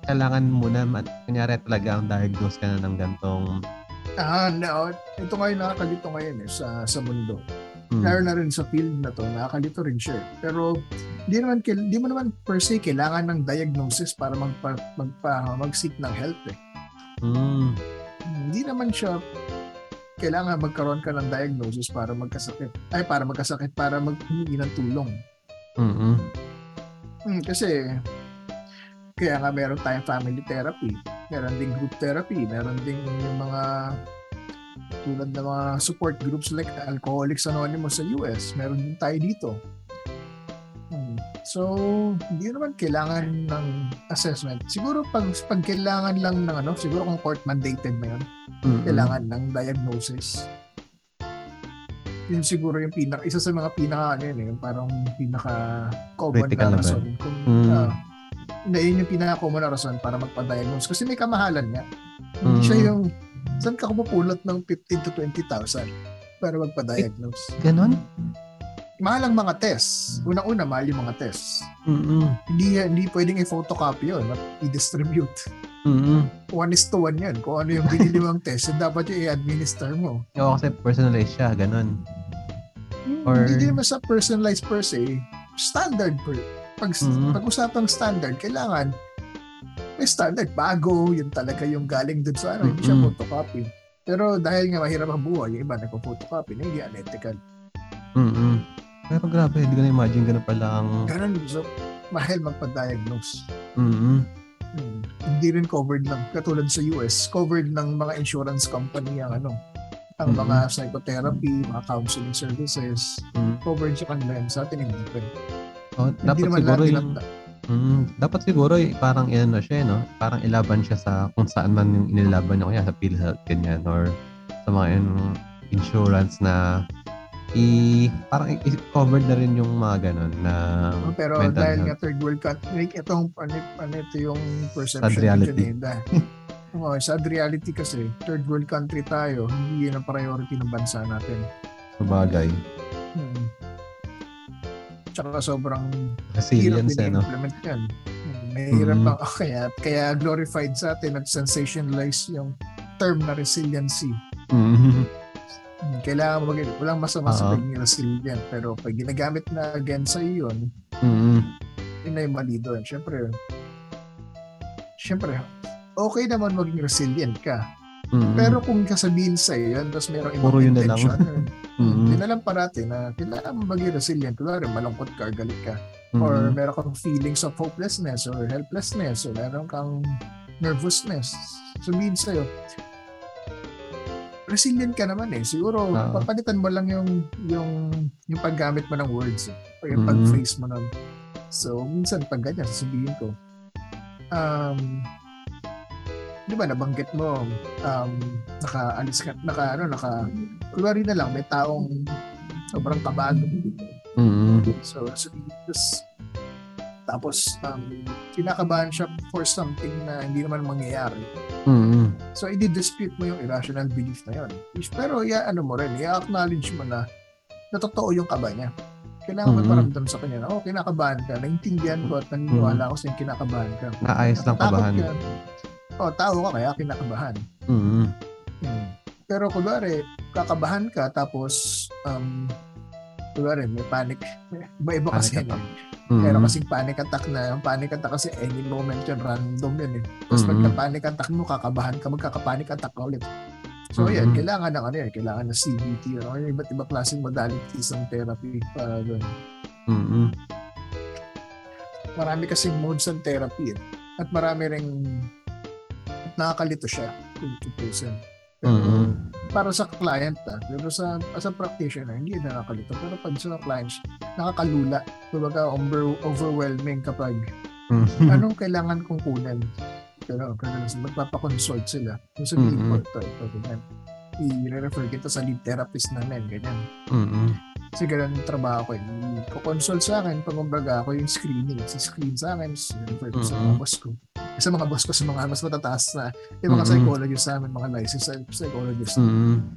kailangan muna, kunyari talaga ang diagnose ka na ng gantong Ah, no. Ito ngayon nakakalito ngayon eh, sa, sa mundo. Mm. Lalo na rin sa field na to, nakakalito rin siya. Eh. Pero di naman di mo naman per se kailangan ng diagnosis para magpa, magpa, mag-seek ng help eh. Mm. Hindi naman siya kailangan magkaroon ka ng diagnosis para magkasakit. Ay, para magkasakit, para maghingi ng tulong. Mm-hmm. Hmm, kasi kaya nga meron tayong family therapy, meron ding group therapy, meron ding yung mga tulad ng mga support groups like Alcoholics Anonymous sa US, meron din tayo dito. Hmm. So, hindi naman kailangan ng assessment. Siguro pag, pag kailangan lang ng ano, siguro kung court mandated na yun, mm-hmm. kailangan ng diagnosis yun siguro yung pinaka isa sa mga pinaka ano yun, eh, yung parang pinaka common na rason kung mm. uh, na yun yung pinaka-common na rason para magpa-diagnose. Kasi may kamahalan nga. Hindi Mm. siya yung, saan ka kumupulot ng 15 to 20,000 para magpa-diagnose? Ganon? Mahal ang mga tests. Unang-una, mahal yung mga tests. Mm-mm. Hindi, hindi pwedeng i-photocopy yun at i-distribute. Mm-mm. One is to one yan. Kung ano yung binili mong test, yun dapat yung i-administer mo. Oo, kasi personalized siya, ganon. Or- Hindi naman sa personalized per se. Standard per. Pag, Mhm. pag-usapang standard, kailangan may standard. Bago, yun talaga yung galing dun sa ano, hindi siya Mhm. photocopy. Pero dahil nga mahirap ang buhay, yung iba nagpo-photocopy na hindi unethical. Mm-mm. Pero grabe, hindi ko na-imagine ganun pala ang... Ganun, so, mahal magpa-diagnose. Mm-mm. Hmm. Hindi rin covered lang. Katulad sa US, covered ng mga insurance company ang ano, ang Mhm. mga psychotherapy, mga counseling services, Mm. covered sa kanila. Sa atin, pa. Oh, Hindi dapat naman siguro yung... Mm, dapat siguro eh, parang ano siya, eh, no? Parang ilaban siya sa kung saan man yung inilaban niya kaya sa PhilHealth, ganyan, or sa mga yung insurance na i parang i- covered na rin yung mga ganun na Oh, pero mental dahil health. nga third world country, itong ano, ano ito yung perception Sad reality. ni Oo, sad reality kasi, third world country tayo, hindi yun ang priority ng bansa natin. sa bagay. Hmm. Tsaka sobrang hirap Resilience, din eh, no? i-implement yan. Hmm, Mahirap Mhm. pa. kaya, kaya glorified sa atin at sensationalize yung term na resiliency. Mm. Hmm, Kailangan mag walang masama sa pagiging resilient pero pag ginagamit na again sa yun, Mm. yun na yung mali doon. Siyempre, siyempre, okay naman maging resilient ka. Mm. Pero kung kasabihin sa iyo, tapos merong ibang Puro yun na lang. intention, Mm. yun na lang parati na kailangan mo maging resilient. Kunwari, malungkot ka, galit ka. Mm. Or meron kang feelings of hopelessness or helplessness or meron kang nervousness. Sabihin sa'yo, resilient ka naman eh. Siguro, Oo. papalitan mo lang yung yung yung paggamit mo ng words eh, yung Mhm. pag-phrase mo nun. So, minsan pag ganyan, sasabihin ko, um, di ba nabanggit mo, um, nakaalis ka, naka, ano, naka, kunwari na lang, may taong sobrang kabado. Mm. So, so tapos, tapos um, kinakabahan siya for something na hindi naman mangyayari. Mm. So, i-dispute mo yung irrational belief na yun. Which- Pero, ya, ano mo rin, i-acknowledge mo na na totoo yung kaba niya. Kailangan mo Mhm. paramdam sa kanya na, oh, kinakabahan ka. Naintindihan ko at naniniwala ko sa yung kinakabahan ka. Naayos lang kabahan. ka. Oh, tao ka kaya kinakabahan. Mm. Hmm. Pero kunwari, kakabahan ka tapos um, kunwari, may panic. Iba-iba kasi Panic yan. eh. Mm. Pero kasing panic attack na, yung panic attack kasi any moment yun, random yun eh. Tapos Mhm. pagka panic attack mo, kakabahan ka, magkaka-panic attack ka ulit. So yan, Mhm. kailangan ng ano yan, kailangan ng CBT, ano, yung iba't ibang klaseng modalities ng therapy para doon. Mm. Marami kasing modes ng therapy eh. At marami ring nakakalito siya kung tutusin. Pero Mhm. para sa client ah, pero sa as a practitioner hindi na nakakalito. Pero pag sa clients, nakakalula. Kumbaga over, overwhelming kapag Mm. anong kailangan kong kunin. Pero pero magpapakonsult sila. Kung sabihin ko, Mm-mm. ito, ito, ganyan. I-refer kita sa lead therapist namin, ganyan. Mm. Kasi ganun yung trabaho ko. I-consult sa akin, pag kumbaga ako yung screening. Si screen sa akin, refer ko sa mga Mm-mm. boss ko. Sa mga boss ko, sa mga mas matataas na, yung mga Mm-mm. psychologist sa amin, mga licensed psychologist. Mm.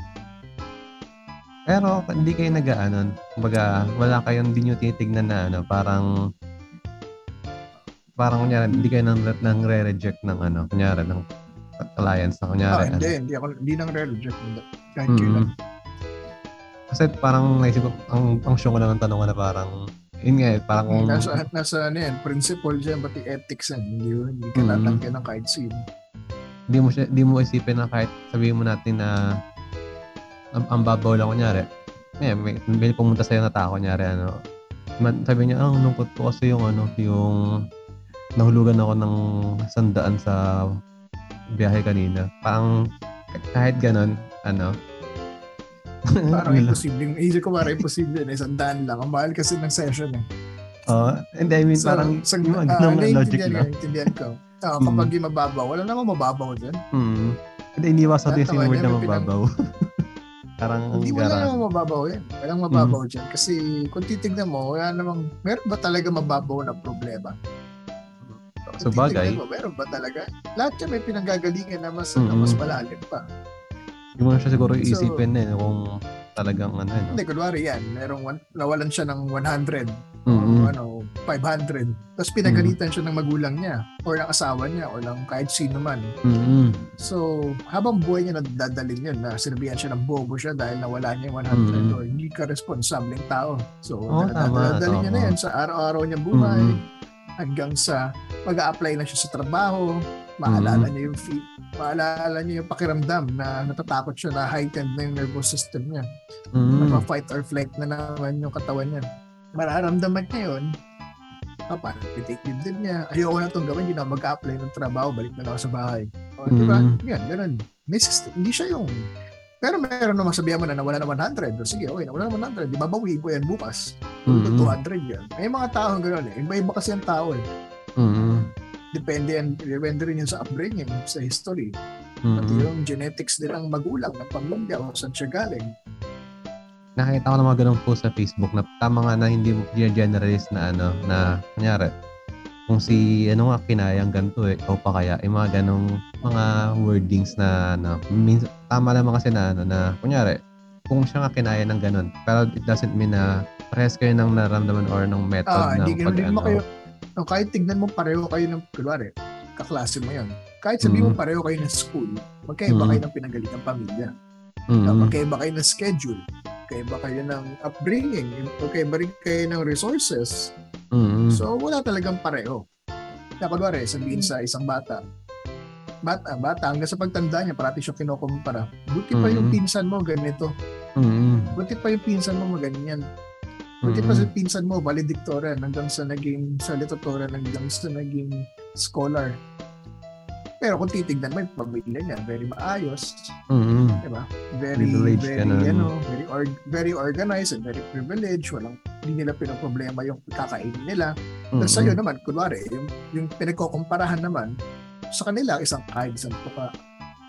Pero hindi kayo nag-aanon. Kumbaga, wala kayong hindi nyo tinitignan na ano, parang parang kunyari, hindi kayo nang, nang re-reject ng ano, kunyari, ng clients na kunyari. Ah, hindi, ano. hindi ako, hindi nang reject. Kahit Mm. kailan. Kasi parang naisip ko, ang, ang show ko lang ng tanong na parang, yun nga eh, parang kung, Nasa, nasa ano yan, principle dyan, pati ethics yan. Hindi, hindi ka Mm. tatangkin ng kahit sino. hindi mo siya, hindi mo isipin na kahit sabihin mo natin na ang, ang babaw lang kunyari. Yeah, may, may pumunta sa'yo na tao kunyari ano. Sabi niya, ang lungkot ko kasi yung ano, yung nahulugan ako ng sandaan sa biyahe kanina. Parang kahit ganon, ano. Parang imposible. Isip ko parang imposible. Eh, sandaan lang. Ang mahal kasi ng session eh. Oo. hindi, I mean, parang sa, yung ganun na logic lang. naiintindihan ko. Ah, Mm. kapag yung mababaw, wala namang mababaw dyan. Mm. Hindi, iniwas natin yung word na mababaw. parang ang Hindi wala namang mababaw yan. Walang Mm. mababaw dyan. Kasi kung titignan mo, wala namang, meron ba talaga mababaw na problema? Sa bagay. Titignan mo, meron ba talaga? Lahat yan may pinanggagalingan na mas, na Mm-mm. mas malalim pa. Hindi mo na siya siguro So- iisipin eh kung talagang ano eh. No? Hindi, kunwari yan, merong one, nawalan siya ng 100 Mm-mm. o ano, 500. Tapos pinagalitan siya ng magulang niya or ng asawa niya or ng kahit sino man. Mm-mm. So, habang buhay niya nadadalin yun na sinabihan siya ng bobo siya dahil nawala niya yung 100 Mm. or hindi ka responsableng tao. So, tama, nadadalin niya na yan sa araw-araw niya buhay Mm-mm. hanggang sa mag apply na siya sa trabaho, maalala Mm-hmm. niya yung fee, maalala niya yung pakiramdam na natatakot siya na heightened na yung nervous system niya. Mm-mm. Nagpa-fight or flight na naman yung katawan niya. Mararamdaman niya yun, papa, take leave din niya. Ayoko na itong gawin, hindi na mag-apply ng trabaho, balik na lang ako sa bahay. O, di ba? Mm. Yan, ganun. May system, hindi siya yung pero meron naman sabihan mo na nawala na 100. O sige, okay, nawala na 100. Di ba bawiin ko yan bukas? Mm-mm. 200 yan. May mga tao gano'n eh. Iba-iba kasi ang tao eh. Mm-mm. Depende yan, depende rin yun sa upbringing, sa history. Pati Mm-mm. yung genetics din ng magulang, ng pamilya, o saan siya galing. Nakita ko na mga ganun po sa Facebook na tama nga na hindi mo generalize na ano na kunyari kung si ano nga kinayang ganito eh o pa kaya yung mga ganong mga wordings na ano means, tama naman kasi na ano na kunyari kung siya nga kinaya ng ganun pero it doesn't mean na parehas kayo ng naramdaman or ng method Ah, ng pag ano. kayo. No, kahit tignan mo pareho kayo ng, kunwari, kaklase mo yan. Kahit sabihin mo Mhm. pareho kayo ng school, magkaiba Mhm. kayo ng pinagaling ng pamilya. Mm-mm. Magkaiba kayo ng schedule. Magkaiba kayo ng upbringing. Magkaiba rin kayo ng resources. Mm-mm. So, wala talagang pareho. Na kunwari, sabihin sa isang bata, bata, bata, hanggang sa pagtanda niya, parati siya kinukumpara. Buti pa yung Mhm. pinsan mo, ganito. Mm-mm. Buti pa yung pinsan mo, maganyan. Buti pa sa pinsan mo, valedictorian, hanggang sa naging salutatorian, hanggang sa naging scholar. Pero kung titignan mo, yung pamilya niya, very maayos, Mm-mm. di ba? Very, very, ganun. ano, very, or- very organized and very privileged. Walang, hindi nila pinaproblema yung kakainin nila. Tapos sa'yo naman, kunwari, yung, yung pinagkukumparahan naman, sa kanila, isang kahit isang tuka.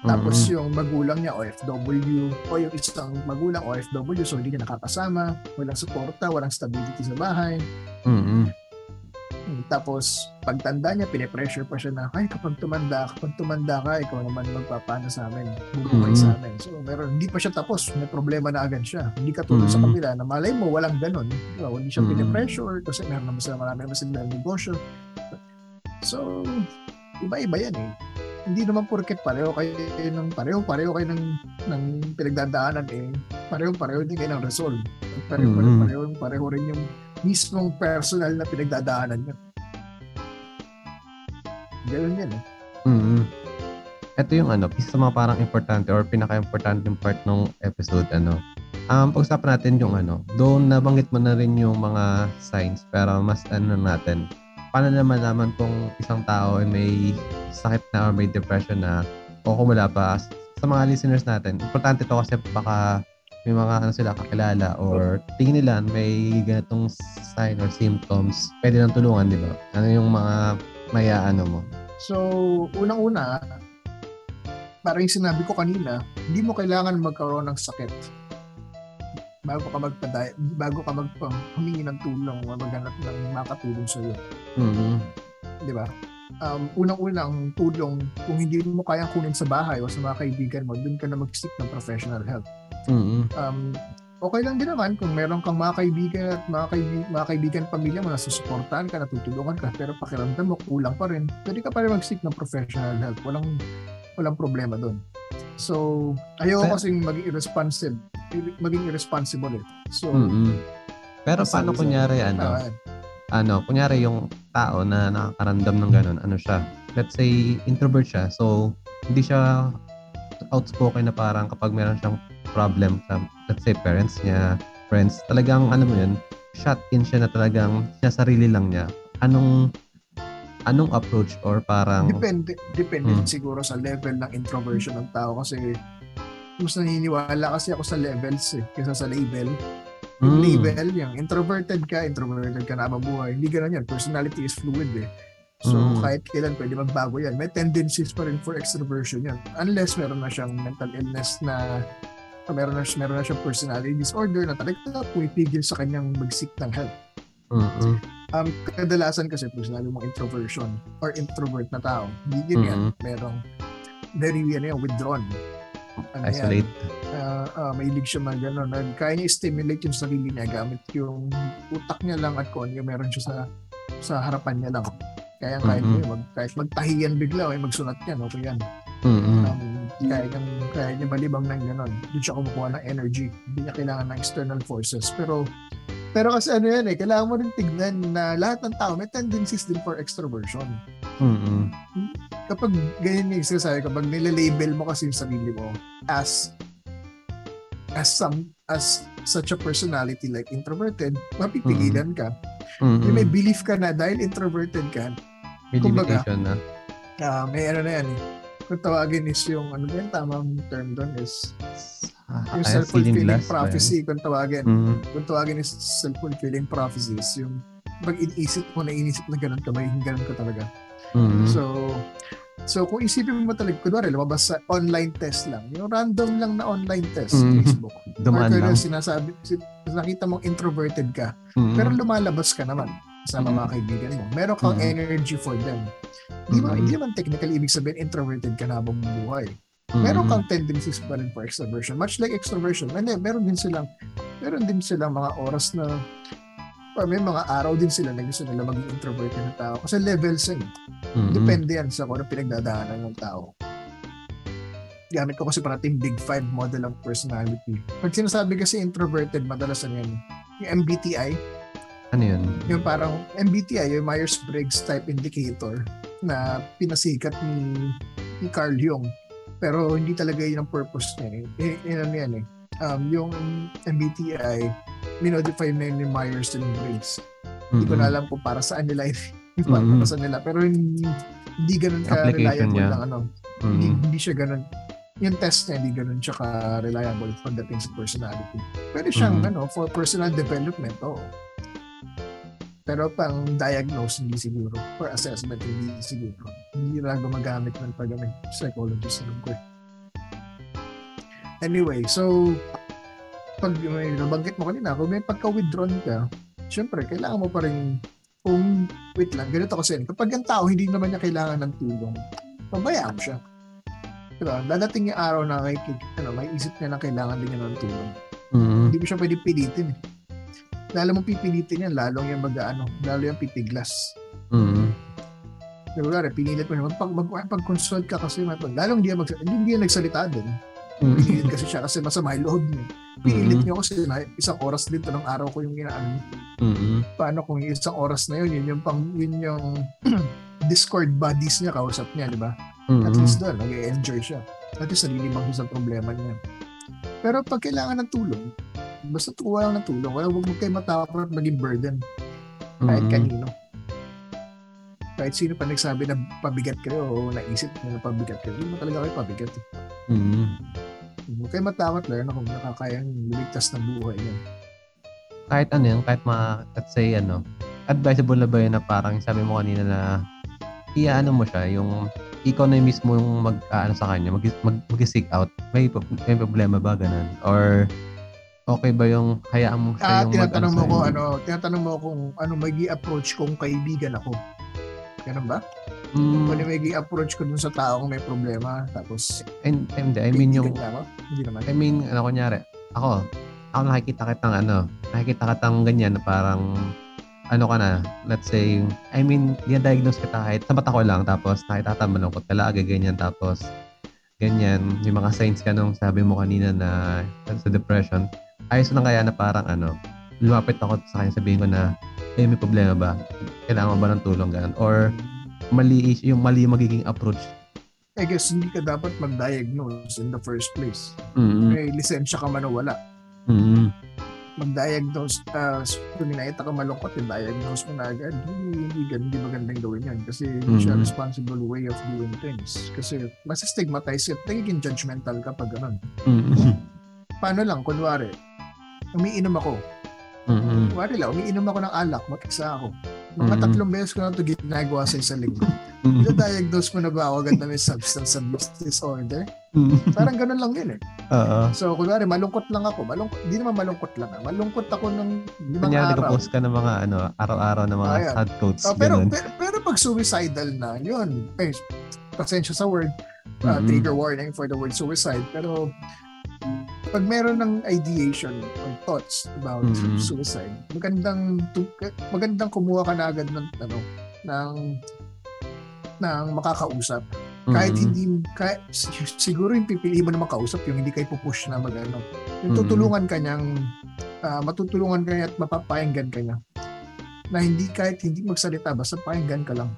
Tapos Mm-mm. yung magulang niya, OFW, o yung isang magulang OFW, so hindi niya nakakasama, walang suporta, walang stability sa bahay. Mm-mm. Hmm, Tapos, pagtanda niya, pinipressure pa siya na, ay, kapag tumanda, kapag tumanda ka, ikaw naman magpapana sa amin, bubuhay Mhm. sa amin. So, meron, hindi pa siya tapos, may problema na agad siya. Hindi katulad sa Mhm. kabila, na malay mo, walang ganun. Diba? Hindi siya Mhm. pinipressure kasi meron naman sila, marami naman sila negosyo. So, iba-iba yan eh. Hindi naman porket pareho kayo ng pareho-pareho kayo ng, ng pinagdadaanan eh. Pareho-pareho din kayo ng resolve. Pareho-pareho Mhm. pareho, pareho rin yung mismong personal na pinagdadaanan nyo. Ganun yan eh. mm Ito yung ano, isa sa mga parang importante or pinaka-importante yung part ng episode, ano. Um, pag-usapan natin yung ano, doon nabanggit mo na rin yung mga signs, pero mas ano natin, paano naman naman kung isang tao ay may sakit na or may depression na o kung wala pa, sa mga listeners natin, importante to kasi baka may mga ano sila kakilala or tingin nila may ganitong sign or symptoms, pwede lang tulungan, di ba? Ano yung mga maya ano mo? So, unang-una, parang sinabi ko kanina, hindi mo kailangan magkaroon ng sakit bago ka magpaday bago ka magpa humingi ng tulong o maghanap ng makatulong sa iyo, mm 'di ba? Um, unang-unang tulong kung hindi mo kayang kunin sa bahay o sa mga kaibigan mo, doon ka na mag-seek ng professional help. mm Um, okay lang din naman kung meron kang mga kaibigan at mga, kaibigan, mga kaibigan pamilya mo na susuportahan ka, natutulungan ka, pero pakiramdam mo kulang pa rin, pwede ka pa rin mag-seek ng professional help. Walang, walang problema doon. So, ayoko Pero- kasing maging irresponsible, maging irresponsible eh. So, mm Pero paano kunyari ano, ah, ano, kunyari yung tao na nakakaramdam ng ganun, ano siya? Let's say introvert siya. So hindi siya outspoken na parang kapag meron siyang problem sa let's say parents niya, friends, talagang ano mo yun, shut in siya na talagang siya sarili lang niya. Anong anong approach or parang depende, depende Hmm. siguro sa level ng introversion ng tao kasi mas naniniwala kasi ako sa levels eh, kaysa sa label. Yung Mm, label, yung introverted ka, introverted ka na mabuhay. Hindi ganun yan. Personality is fluid eh. So, Mm. kahit kailan pwede magbago yan. May tendencies pa rin for extroversion yan. Unless meron na siyang mental illness na meron na, meron na siyang personality disorder na talaga pumipigil sa kanyang mag-seek ng help. Mm-mm. Um, kadalasan kasi pag sinabi mong introversion or introvert na tao, hindi yun yan. Merong very, ano yan, withdrawn. Ano yan, Isolate. uh, uh, mahilig siya mag ano, nag, kaya niya stimulate yung sarili niya gamit yung utak niya lang at kung ano yung meron siya sa sa harapan niya lang. Kaya kahit Mhm. mm mag, kahit magtahiyan bigla o magsulat yan, okay yan. Mm-mm. Um, kaya niyang kaya niya malibang ng gano'n. Doon siya kumukuha ng energy. Hindi niya kailangan ng external forces. Pero pero kasi ano yan eh, kailangan mo rin tignan na lahat ng tao may tendencies din for extroversion. Mm-mm. Kapag ganyan yung sinasabi, kapag nilelabel mo kasi yung sarili mo as as some as such a personality like introverted, mapipigilan ka. Mm-mm. Yung may belief ka na dahil introverted ka, May kumbaga, na. ah may ano na yan eh. Kung tawagin is yung, ano ba yung tamang term doon is Ah, yung ah, self-fulfilling glass ba yun? prophecy kung tawagin. Mm. Kung tawagin is self-fulfilling prophecies, yung pag iniisip mo na inisip na ganun ka, magiging ganun ka talaga. Mm. So, so kung isipin mo talaga, kunwari, lumabas sa online test lang, yung random lang na online test, Mm. Facebook. Dumaan lang. sinasabi, sin- nakita mong introverted ka, Mm. pero lumalabas ka naman sa mga kaibigan mo. Meron kang Mm. energy for them. Di ba, Mm. hindi naman technically ibig sabihin introverted ka na habang buhay. Meron kang tendencies pa rin for extroversion. Much like extroversion, hindi, meron din silang, meron din silang mga oras na or may mga araw din sila na gusto nila maging introverted na tao. Kasi levels yan. eh. Mm. Depende yan sa kung ano pinagdadaanan ng tao. Gamit ko kasi parating big five model of personality. Pag sinasabi kasi introverted, madalas ano yan, yung MBTI, Ano yun? yung parang MBTI, yung Myers-Briggs type indicator na pinasikat ni, ni Carl Jung. Pero hindi talaga yun ang purpose niya. Eh, eh, yun ano yan eh. Um, yung MBTI, minodify na yun ni Myers and Briggs. Hindi ko na alam kung para saan nila yun. para Mhm. saan nila. Pero hindi, hindi ganun ka Application reliable niya. ng ano. Hindi, Mm. hindi siya ganun. Yung test niya, hindi ganun siya ka-reliable pagdating sa personality. Pwede siyang, Mhm. ano, for personal development, oo. Pero pang diagnose, hindi siguro. For assessment, hindi siguro. Hindi na gumagamit ng pag ano, psychologist alam ko eh. Anyway, so pag may nabanggit mo kanina, kung may pagka-withdrawn ka, syempre, kailangan mo pa rin kung, wait lang, ganito kasi, kapag ang tao hindi naman niya kailangan ng tulong, pabayaan mo siya. Diba? Dadating yung araw na may, ano, may isip niya na kailangan din niya ng tulong. Mm. Hindi mo siya pwede pilitin eh. Lalo mong pipilitin yan, lalong yung mag ano, lalo yung pipiglas. Mm. Diba, Lalo, pinilit mo naman, pag, mag, pag-consult ka kasi, mag, lalong hindi yan, magsa- hindi, hindi yan nagsalita din. Mm. Pinilit kasi siya kasi masama yung loob niya. Pinilit Mm. niyo kasi na isang oras dito ng araw ko yung inaano. Mm. Paano kung yung isang oras na yun, yun yung pang, yun yung Discord buddies niya, kausap niya, di ba? At Mm. least doon, nag-enjoy siya. At least nalilimang sa problema niya. Pero pag kailangan ng tulong, basta tuwa lang ng tulong. Wala huwag mo kayo matakot at maging burden kahit Mm. kanino. Kahit sino pa nagsabi na pabigat kayo o naisip na pabigat kayo, hindi mo talaga kayo pabigat. eh. Mm. Huwag kayo matakot lang na kung nakakayang lumigtas ng buhay niya. kahit ano yun, kahit mga, let's say, ano, advisable na ba yun na parang sabi mo kanina na iaano mo siya, yung ikaw na mismo yung mag, ano sa kanya, mag, mag, mag-seek out. May, may problema ba ganun? Or, okay ba yung hayaan mo siya Ah, yung tinatanong mo ko ano, tinatanong mo kung ano magi approach kung kaibigan ako. Ganun ba? Mm, Kung ano magi approach ko dun sa taong may problema, tapos and, and, I mean yung, ako? Hindi naman. I mean, ano kunyari, ako, ako nakikita kitang ano, nakikita kitang ganyan na parang, ano ka na, let's say, I mean, diagnose kita kahit sa mata ko lang, tapos nakita ka malungkot ka lagi, ganyan, tapos, ganyan, yung mga signs ka nung sabi mo kanina na sa depression, ayos lang kaya na parang ano, lumapit ako sa kanya, sabihin ko na, eh, may problema ba? Kailangan mo ba ng tulong ganun? Or, mali, is- yung mali magiging approach. I guess hindi ka dapat mag-diagnose in the first place. Mm-hmm. May lisensya ka man o wala. Mm-hmm. Mag-diagnose, uh, kung nakita ka malungkot, i-diagnose mo na agad. Hindi, hindi, hindi magandang gawin yan. Kasi hindi siya Mhm. responsible way of doing things. Kasi mas stigmatize it. Nagiging judgmental ka pag ganun. Mm-hmm. Paano lang, kunwari, umiinom ako. Mm-hmm. Kunwari lang, umiinom ako ng alak, mag-isa ako. Mga Mhm. tatlong beses ko na ito ginagawa sa isang linggo. Mm-hmm. Ina-diagnose mo na ba ako agad na may substance abuse disorder? Mm-hmm. Parang ganun lang yun eh. Oo. So, kunwari, malungkot lang ako. Malungkot, hindi naman malungkot lang. ah. Malungkot ako ng limang Kunyari, araw. nag-post ka ng mga ano, araw-araw na mga Ayan. sad quotes. Oh, pero, pero, pero pag suicidal na, yun. Eh, pasensya sa word. uh, Mm-mm. trigger warning for the word suicide. Pero, pag meron ng ideation or thoughts about Mm-mm. suicide, magandang magandang kumuha ka na agad ng ano ng ng makakausap. Kahit Mm-mm. hindi kahit, siguro yung pipiliin mo na makausap yung hindi kayo pupush na magano. Yung Mm. tutulungan ka niyang ah, matutulungan ka niya at mapapakinggan ka niya. Na hindi kahit hindi magsalita basta pakinggan ka lang.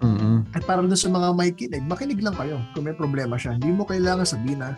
Mm-mm. At para doon sa mga may kinig, makinig lang kayo kung may problema siya. Hindi mo kailangan sabihin na,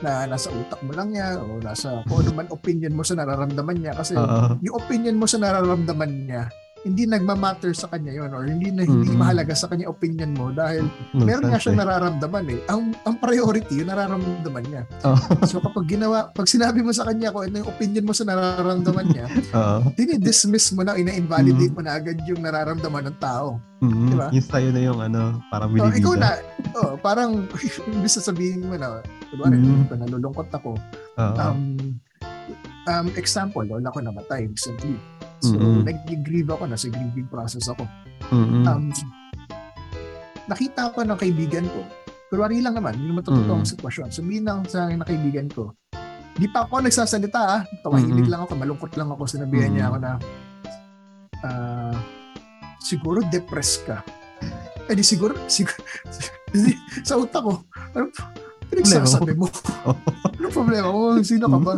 na nasa utak mo lang niya o nasa kung ano man opinion mo sa nararamdaman niya. Kasi Oo. yung opinion mo sa nararamdaman niya, hindi nagmamatter sa kanya yon or hindi na hindi Mhm. mahalaga sa kanya opinion mo dahil meron nga siyang nararamdaman eh. Ang ang priority yung nararamdaman niya. Oo. So kapag ginawa, pag sinabi mo sa kanya kung ano yung opinion mo sa nararamdaman niya, Oo. dinidismiss mo na, ina-invalidate Mhm. mo na agad yung nararamdaman ng tao. Mm-mm. Diba? Yung sa'yo na yung ano, parang Oh, ikaw binibida. na, oh, parang imbis sabihin mo na, kunwari, Mhm. mm. nalulungkot ako. Oo. Um, um, example, lola ko namatay recently. So, Mhm. nag-grieve ako, nasa grieving process ako. Mm-mm. Um, nakita ko ng kaibigan ko, kunwari lang naman, yung matututuang Mhm. sitwasyon. Sabihin lang sa akin na kaibigan ko, di pa ako nagsasalita ah, tawahimik Mhm. lang ako, malungkot lang ako, sinabihan niya Mhm. ako na, ah, siguro depressed ka. Eh di siguro, siguro, sa utak ko, ano, pinagsasabi mo? Ano problema mo? Sino ka ba?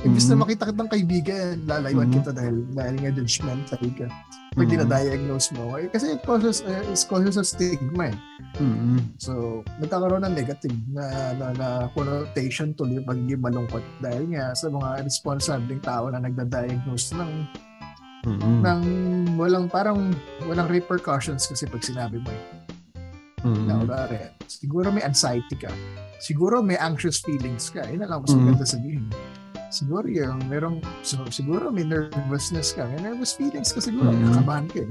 Imbis na Mhm. makita kitang kaibigan, lalayuan Mhm. kita dahil, dahil nga judgmental ka. Pag Mhm. dinadiagnose mo. Eh, kasi it causes, uh, it causes a stigma eh. Mm-mm. So, nagkakaroon ng negative na, na, na connotation tuloy yung pagiging malungkot dahil nga sa mga responsibleng tao na nagda-diagnose ng, Mm-mm. ng walang parang walang repercussions kasi pag sinabi mo eh. Mm-mm. Na, siguro may anxiety ka. Siguro may anxious feelings ka. Yun na lang mas Mhm. maganda sabihin. Siguro yung merong, so, siguro may nervousness ka. May nervous feelings ka siguro. Mhm. Nakabahan ka eh.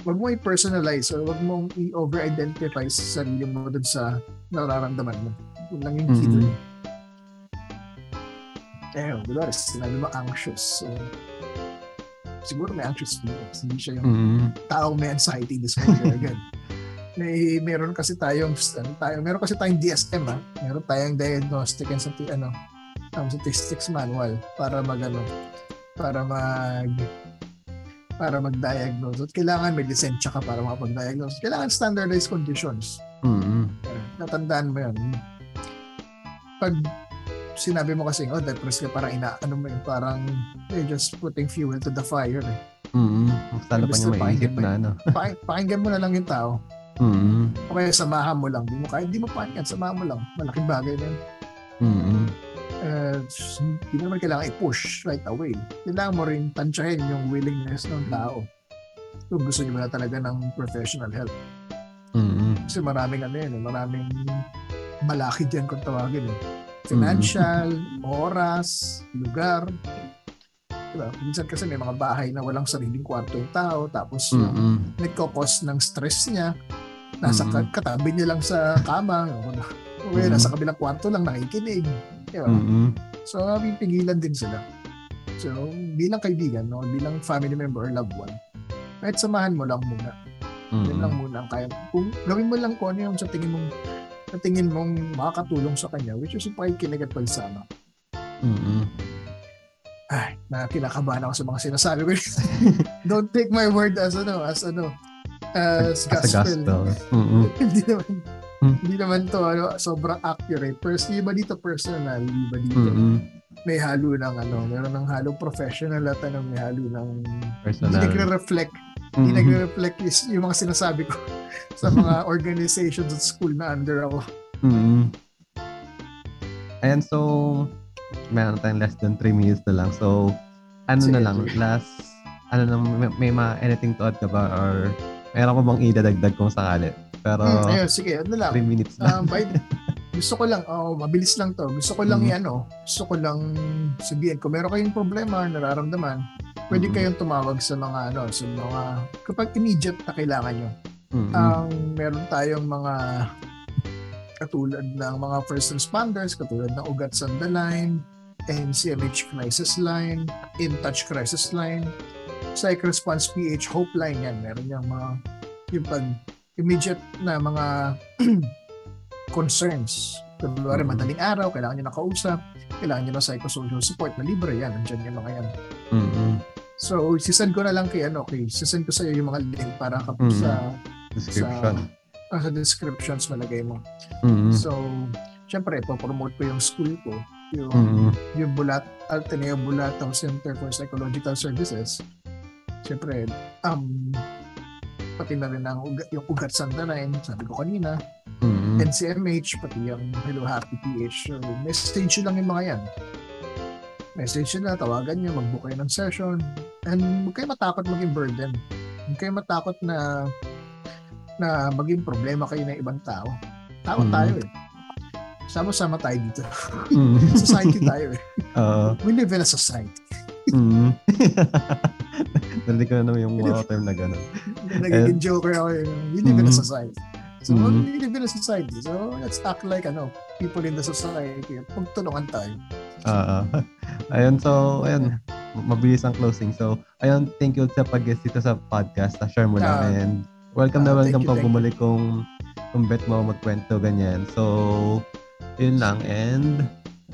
Huwag mo i-personalize or huwag mo i-over-identify sa sarili mo dun sa nararamdaman mo. Yun lang yung key Mhm. dun. Eh, kunwari, sinabi mo anxious. So, siguro may anxious feelings. Hindi siya yung Mm-mm. taong may anxiety disorder agad. May meron kasi tayong ano, tayo, meron kasi tayong DSM ah. Meron tayong diagnostic and stati- ano, um, statistics manual para magano para mag para mag-diagnose. At kailangan may lisensya ka para makapag-diagnose. Kailangan standardized conditions. Mm-mm. Eh, Natandaan mo yun. Pag sinabi mo kasi, oh, depressed ka, parang ina, ano mo yun, parang you're just putting fuel to the fire. Eh. Mm-mm. Mas lalo pa niya na maisip na ano. Paki- pakinggan mo na lang yung tao. Mm-mm. O kaya samahan mo lang. Di mo kaya, di mo pakinggan, samahan mo lang. Malaking bagay na yun. Mm-mm. Uh, hindi naman kailangan i-push right away. Kailangan mo rin tansyahin yung willingness ng tao. Kung gusto niyo na talaga ng professional help. Mm-mm. Kasi maraming ano yun, eh, maraming malaki dyan kung tawagin eh. Financial, oras, lugar. Diba? Minsan kasi may mga bahay na walang sariling kwarto yung tao, tapos Mm-mm. nagkakos ng stress niya. Nasa Mhm. ka- katabi niya lang sa kama. Kaya Mhm. nasa kabilang kwarto lang nakikinig. Diba? Mm-mm. So, pipigilan din sila. So, bilang kaibigan, no, bilang family member or loved one, kahit samahan mo lang muna. Yan lang muna ang kaya. Kung gawin mo lang kung ano yung sa tingin mong sa tingin mong makakatulong sa kanya, which is yung pakikinig at pagsama. Mm-mm. Ay, na kinakabahan ako sa mga sinasabi ko. Don't take my word as ano, as ano, as As gospel. gospel. Mm-mm. hindi naman Hmm. hindi naman to ano, sobrang accurate. Pers iba dito personal, iba dito. Mm-mm. May halo ng ano, meron ng halo professional at ano, may halo ng hindi Personal. nagre-reflect, hindi Mhm. nagre-reflect is yung mga sinasabi ko sa mga organizations at school na under ako. Mm-mm. Ayan, so, meron tayong less than 3 minutes na lang. So, ano Sige, na lang, last, ano lang, may, may mga anything to add ka ba? Or, meron ko bang idadagdag kung sakali? Pero, Hmm, ayun, sige, ano lang. 3 minutes na. Um, by, gusto ko lang, oh, mabilis lang to. Gusto ko lang Mhm. yan, oh. Gusto ko lang sabihin, kung meron kayong problema, nararamdaman, pwede Mhm. kayong tumawag sa mga, ano, sa mga, kapag immediate na kailangan nyo. Mm-mm. Ang meron tayong mga katulad ng mga first responders, katulad ng Ugat Sandaline, NCMH Crisis Line, In Touch Crisis Line, Psych Response PH Hope Line yan. Meron yung mga yung pag immediate na mga concerns. Kunwari, Mhm. madaling araw, kailangan nyo nakausap, kailangan nyo ng psychosocial support na libre yan. Nandiyan yung mga yan. Mm-mm. So, sisend ko na lang kay ano, kay sisend ko sa iyo yung mga link para ka Mhm. sa Description. ah, sa descriptions malagay mo. Mm-mm. So, syempre, po-promote ko yung school ko, yung, Mm-mm. yung Bulat, Ateneo Bulatao Center for Psychological Services. Syempre, um, pati na rin ang ugat, yung Ugat Sandaline, sabi ko kanina, Mm-mm. NCMH, pati yung Hello Happy PH. So, message nyo lang yung mga yan. Message nyo na, tawagan nyo, mag-book kayo ng session. And huwag kayo matakot maging burden. Huwag kayo matakot na na maging problema kayo ng ibang tao. Tao Mhm. tayo eh. Sama-sama tayo dito. Mm. Society tayo eh. Oo. We live in a society. Mm. Narinig ko na naman yung mga term na gano'n. Nagiging joker ako eh. We live in a society. So, Mhm. we live in a society. So, let's act like ano, people in the society. Pagtulungan tayo. Oo. ayun, so, ayun. Mabilis ang closing. So, ayun, thank you sa pag-guest dito sa podcast. Na-share mo lang. Ah, and welcome na ah, thank welcome you, you. bumalik kung kung bet mo magkwento ganyan. So, yun lang. And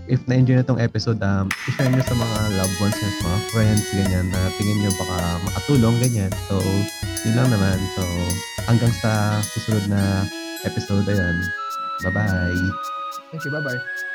if na-enjoy na tong episode, um, i-share nyo sa mga loved ones nyo, mga friends, ganyan, na tingin nyo baka makatulong, ganyan. So, yun lang naman. So, hanggang sa susunod na episode, ayan. Bye-bye. Thank you. Bye-bye.